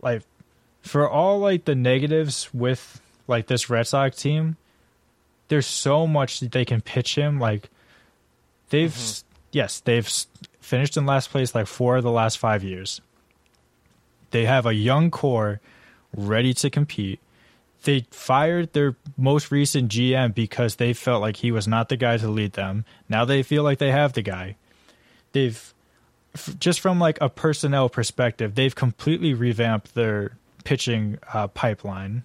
like for all like the negatives with like this Red Sox team, there's so much that they can pitch him. Like they've s yes, they've finished in last place like four of the last five years. They have a young core ready to compete. They fired their most recent GM because they felt like he was not the guy to lead them. Now they feel like they have the guy. They've just from like a personnel perspective, they've completely revamped their pitching uh, pipeline.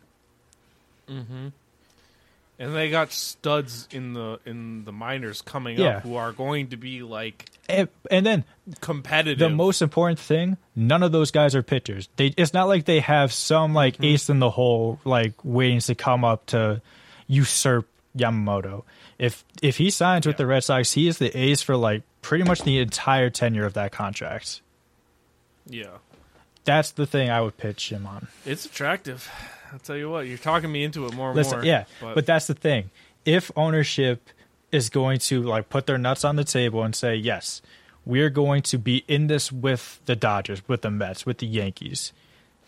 And they got studs in the in the minors coming Yeah. up who are going to be like And, and then competitive. the most important thing, none of those guys are pitchers. They it's not like they have some like Mm-hmm. ace in the hole like waiting to come up to usurp Yamamoto. If if he signs with the Red Sox, he is the ace for like pretty much the entire tenure of that contract. yeah, That's the thing I would pitch him on. it's attractive. I'll tell you what, you're talking me into it more and Listen, more. yeah, but, but that's the thing. If ownership is going to like put their nuts on the table and say, "Yes, we're going to be in this with the Dodgers, with the Mets, with the Yankees,"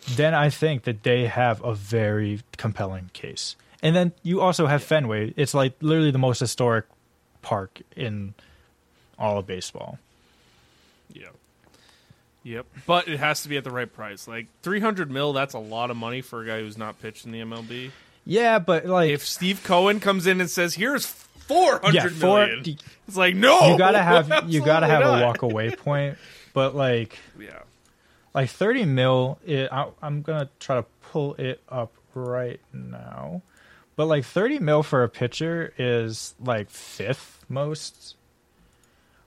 then I think that they have a very compelling case. And then you also have Fenway. It's like literally the most historic park in all of baseball. yeah, yep. But it has to be at the right price. Like 300 mil, that's a lot of money for a guy who's not pitched in the MLB. Yeah, but like If Steve Cohen comes in and says, "Here's 400 yeah, for million," it's like no, you gotta have you gotta have not. a walk away point. But like Yeah, like 30 mil it, I, i'm gonna try to pull it up right now but like 30 mil for a pitcher is like fifth most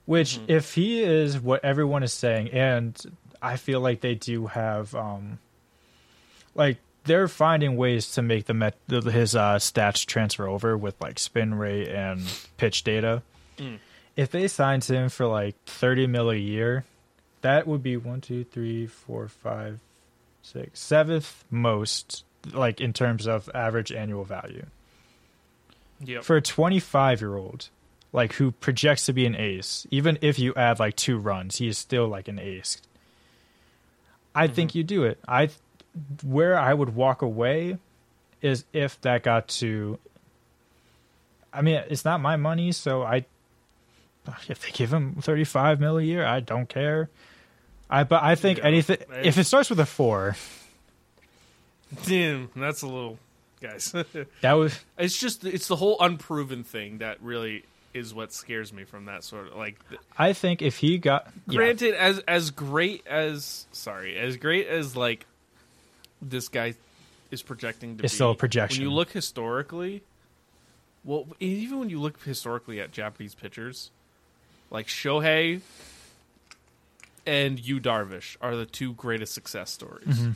which if he is what everyone is saying and i feel like they do have um like they're finding ways to make the met his uh stats transfer over with like spin rate and pitch data. If they signed him for like 30 mil a year that would be one, two, three, four, five, six, seventh most, like in terms of average annual value. Yep. for a 25 year old, like who projects to be an ace. Even if you add like two runs, he is still like an ace. I mm-hmm. think you do it. I where I would walk away is if that got to. I mean, it's not my money, so I. If they give him thirty-five mil a year, I don't care. I but I think Yeah, anything if it starts with a four, Damn, that's a little, guys. that was it's just it's the whole unproven thing that really is what scares me from that sort of like. th- I think if he got yeah. Granted, as as great as sorry, as great as like this guy is projecting to It's be, still a projection. When you look historically, well, even when you look historically at Japanese pitchers, like Shohei and Yu Darvish are the two greatest success stories. Mm-hmm.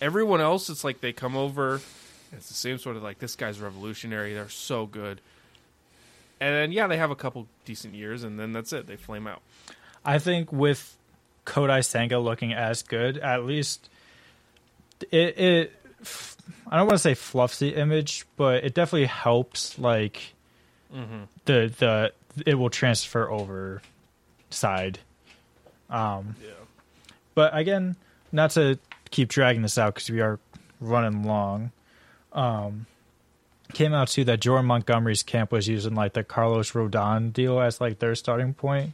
Everyone else, it's like they come over. and It's the same sort of like this guy's revolutionary. They're so good, and then yeah, they have a couple decent years, and then that's it. They flame out. I think with Kodai Senga looking as good, at least it it I don't want to say fluffs the image, but it definitely helps like the the it will transfer over side. Um Yeah. but again, not to keep dragging this out because we are running long. Um, came out too that Jordan Montgomery's camp was using like the Carlos Rodon deal as like their starting point,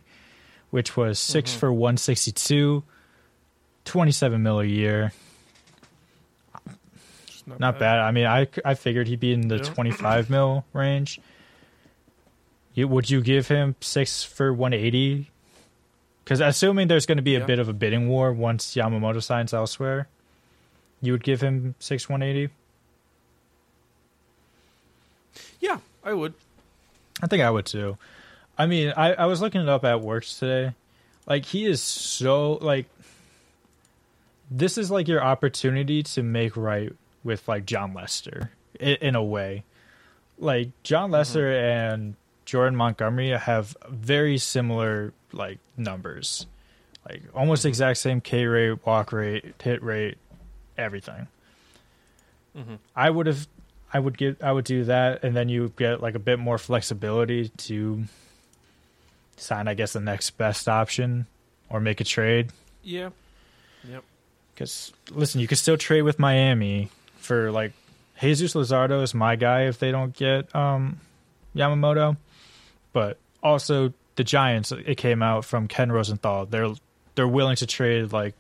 which was 6 mm-hmm. for 162, 27 mil a year. Just Not bad. I mean, I, I figured he'd be in the Yeah. 25 mil range. You, would you give him six for 180? Because assuming there's going to be a bit of a bidding war once Yamamoto signs elsewhere, you would give him six 180. Yeah, I would. I think I would too. I mean, I, I was looking it up at work today. Like he is so like this is like your opportunity to make right with like Jon Lester in, in a way. Like Jon Lester and Jordan Montgomery have very similar like numbers. Like almost exact same K rate, walk rate, hit rate, everything. Mhm. I would have I would get I would do that and then you get like a bit more flexibility to sign I guess the next best option or make a trade Yeah. Yep. cuz listen you can still trade with Miami for like Jesus Luzardo is my guy if they don't get um Yamamoto but also the Giants it came out from Ken Rosenthal they're they're willing to trade like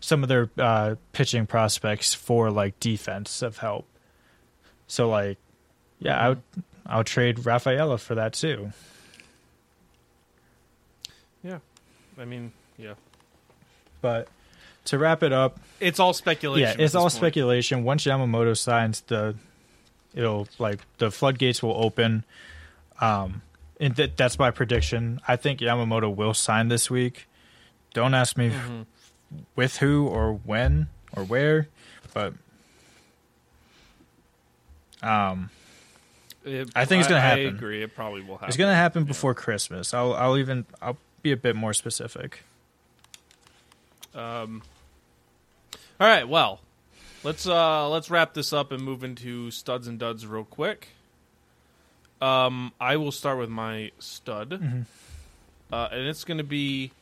some of their uh pitching prospects for like defensive help so like yeah I would I would trade Rafaela for that too Yeah. I mean, yeah. but to wrap it up It's all speculation. yeah it's all point. speculation once Yamamoto signs the it'll like the floodgates will open um and th- that's my prediction I think Yamamoto will sign this week don't ask me Mm-hmm. with who or when or where but um It- I think it's gonna happen. I agree. It probably will happen. it's going to happen before Christmas I'll I'll even I'll be a bit more specific Um, all right. Well, let's uh let's wrap this up and move into studs and duds real quick. Um, I will start with my stud, Mm-hmm. uh, and it's going to be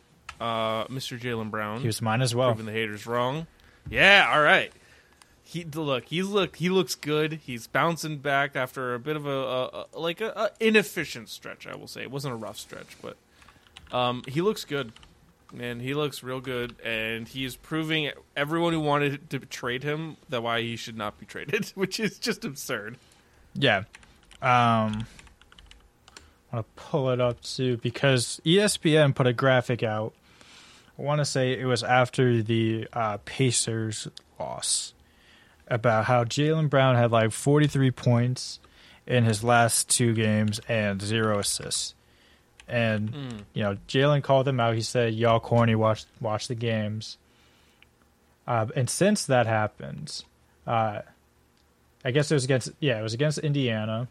uh Mr. Jaylen Brown. he was mine as well proving the haters wrong. Yeah, all right. He look, he's look, he looks good. He's bouncing back after a bit of a, a, a like a, a inefficient stretch. I will say it wasn't a rough stretch, but um, he looks good. Man, he looks real good, and he is proving everyone who wanted to trade him that why he should not be traded, which is just absurd. Yeah. Um I want to pull it up too because ESPN put a graphic out. I want to say it was after the uh, Pacers loss about how Jaylen Brown had like 43 points in his last two games and zero assists. And you know, Jaylen called them out. He said, "Y'all corny. Watch watch the games." Uh, and since that happened, uh, I guess it was against yeah, it was against Indiana.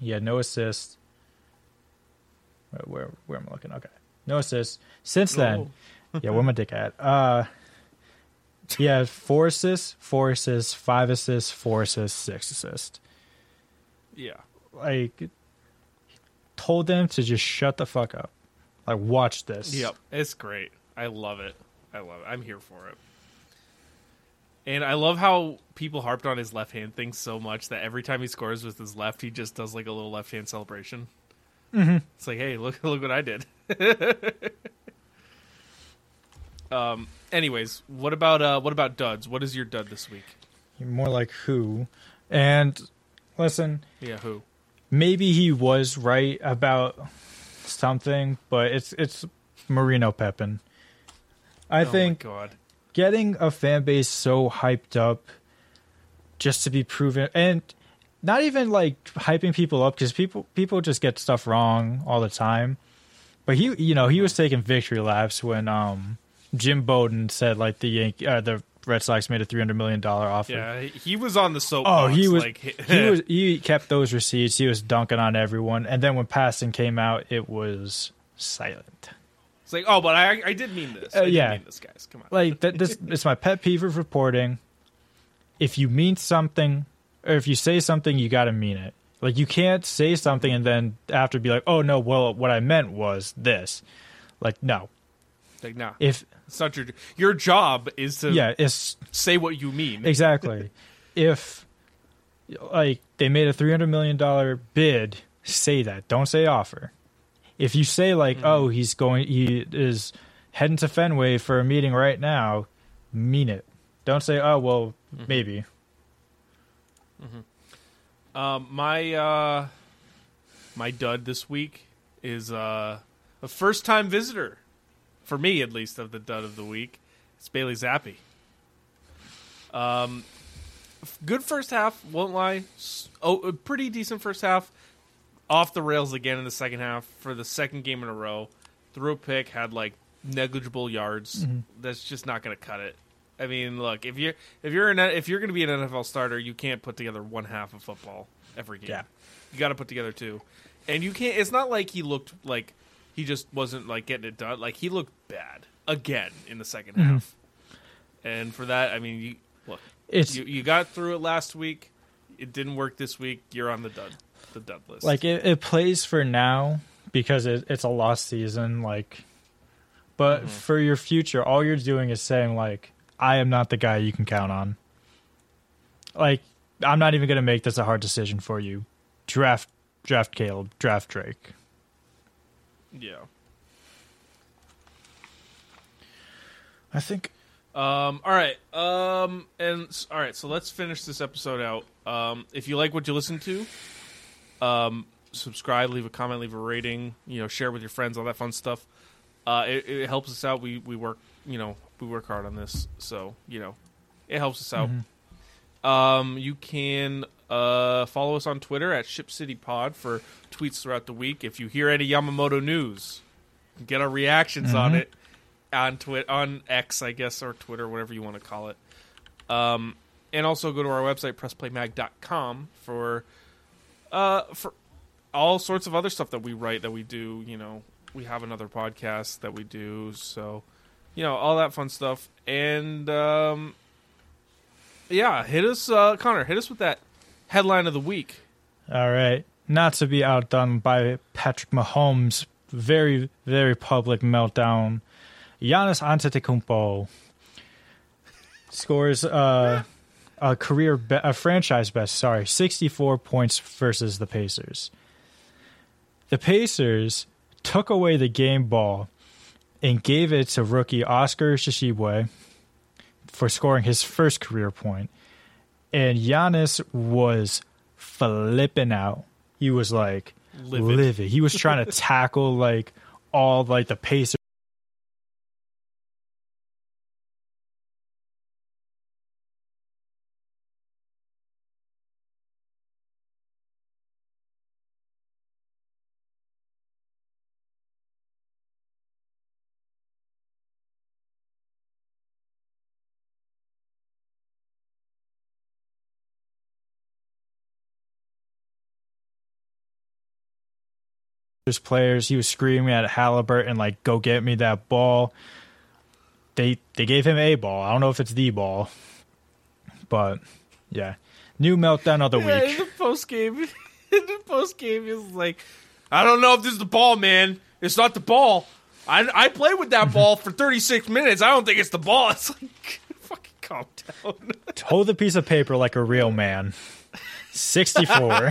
He had no assists. Where where, where am I looking? Okay, no assists. Since then, yeah, where my dick at? Uh, yeah, four assists, four assists, five assists, four assists, six assists. Yeah. Like, told them to just shut the fuck up. Like, watch this. Yep. It's great. I love it. I love it. I'm here for it. And I love how people harped on his left hand thing so much that every time he scores with his left, he just does like a little left hand celebration. Mm-hmm. It's like, hey, look, look what I did. um. Anyways, what about uh, what about duds? What is your dud this week? More like who? And listen, Yeah, who? maybe he was right about something, but it's it's Marino Pepin. I oh think getting a fan base so hyped up just to be proven and not even like hyping people up because people people just get stuff wrong all the time but he you know he was taking victory laps when um jim bowden said like the Yankee, uh, the red sox made a 300 million dollar offer Yeah, he- was on the soapbox. oh he was like he was he kept those receipts he was dunking on everyone and then when Passan came out it was silent It's like, oh, but I I did mean this. Uh, I yeah. mean this, guys. Come on. like that this it's my pet peeve of reporting if you mean something or if you say something you got to mean it like you can't say something and then after be like oh no well what i meant was this like no like, nah, if it's not your your job is to yeah it's say what you mean. exactly. If like they made a 300 million dollar bid say that. Don't say offer. If you say like oh he's going he is heading to fenway for a meeting right now mean it. Don't say oh well maybe. Um, my uh, my dud this week is uh, a first time visitor for me, at least, of the dud of the week. It's Bailey Zappe. Um, good first half, won't lie. Oh, a pretty decent first half. Off the rails again in the second half for the second game in a row. Threw a pick, had like negligible yards. That's just not going to cut it. I mean, look if you're if you're an, if you're going to be an NFL starter, you can't put together one half of football every game. Yeah. You got to put together two, and you can't. It's not like he looked like he just wasn't like getting it done. Like he looked bad again in the 2nd mm-hmm. half, and for that, I mean, you look, it's you you got through it last week. It didn't work this week. You're on the dud the dud list. like it, it plays for now because it, it's a lost season like but mm-hmm. for your future all you're doing is saying like i am not the guy you can count on like i'm not even going to make this a hard decision for you draft draft caleb draft drake yeah. i think Um, all right. Um, and all right. So let's finish this episode out. Um, if you like what you listen to, um, subscribe, leave a comment, leave a rating. You know, share with your friends, all that fun stuff. Uh, it, it helps us out. We we work. You know, we work hard on this, so you know, it helps us out. Um, you can uh, follow us on Twitter at Ship City Pod for tweets throughout the week. If you hear any Yamamoto news, get our reactions on it on Twitter, on X, I guess, or Twitter, whatever you want to call it. Um, and also go to our website pressplaymag.com for uh for all sorts of other stuff that we write that we do. You know, we have another podcast that we do, so you know all that fun stuff. And um, yeah, hit us, uh, Connor. Hit us with that headline of the week. all right not to be outdone by patrick mahomes very very public meltdown Giannis Antetokounmpo scores uh, a career, be- a franchise best. Sorry, sixty-four points versus the Pacers. The Pacers took away the game ball and gave it to rookie Oscar Tshiebwe for scoring his first career point, and Giannis was flipping out. He was like Livid. livid. He was trying to tackle like all like the Pacers. Players. He was screaming at Halliburton like, "Go get me that ball." they they gave him a ball. I don't know if it's the ball, but yeah, new meltdown of the Yeah, week. in the post game, in the post game, is like, I don't know if this is the ball, man. It's not the ball. I I played with that ball for 36 minutes. I don't think it's the ball. It's like, fucking calm down. Hold the piece of paper like a real man. Sixty four.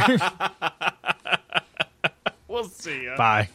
We'll see. Ya. Bye.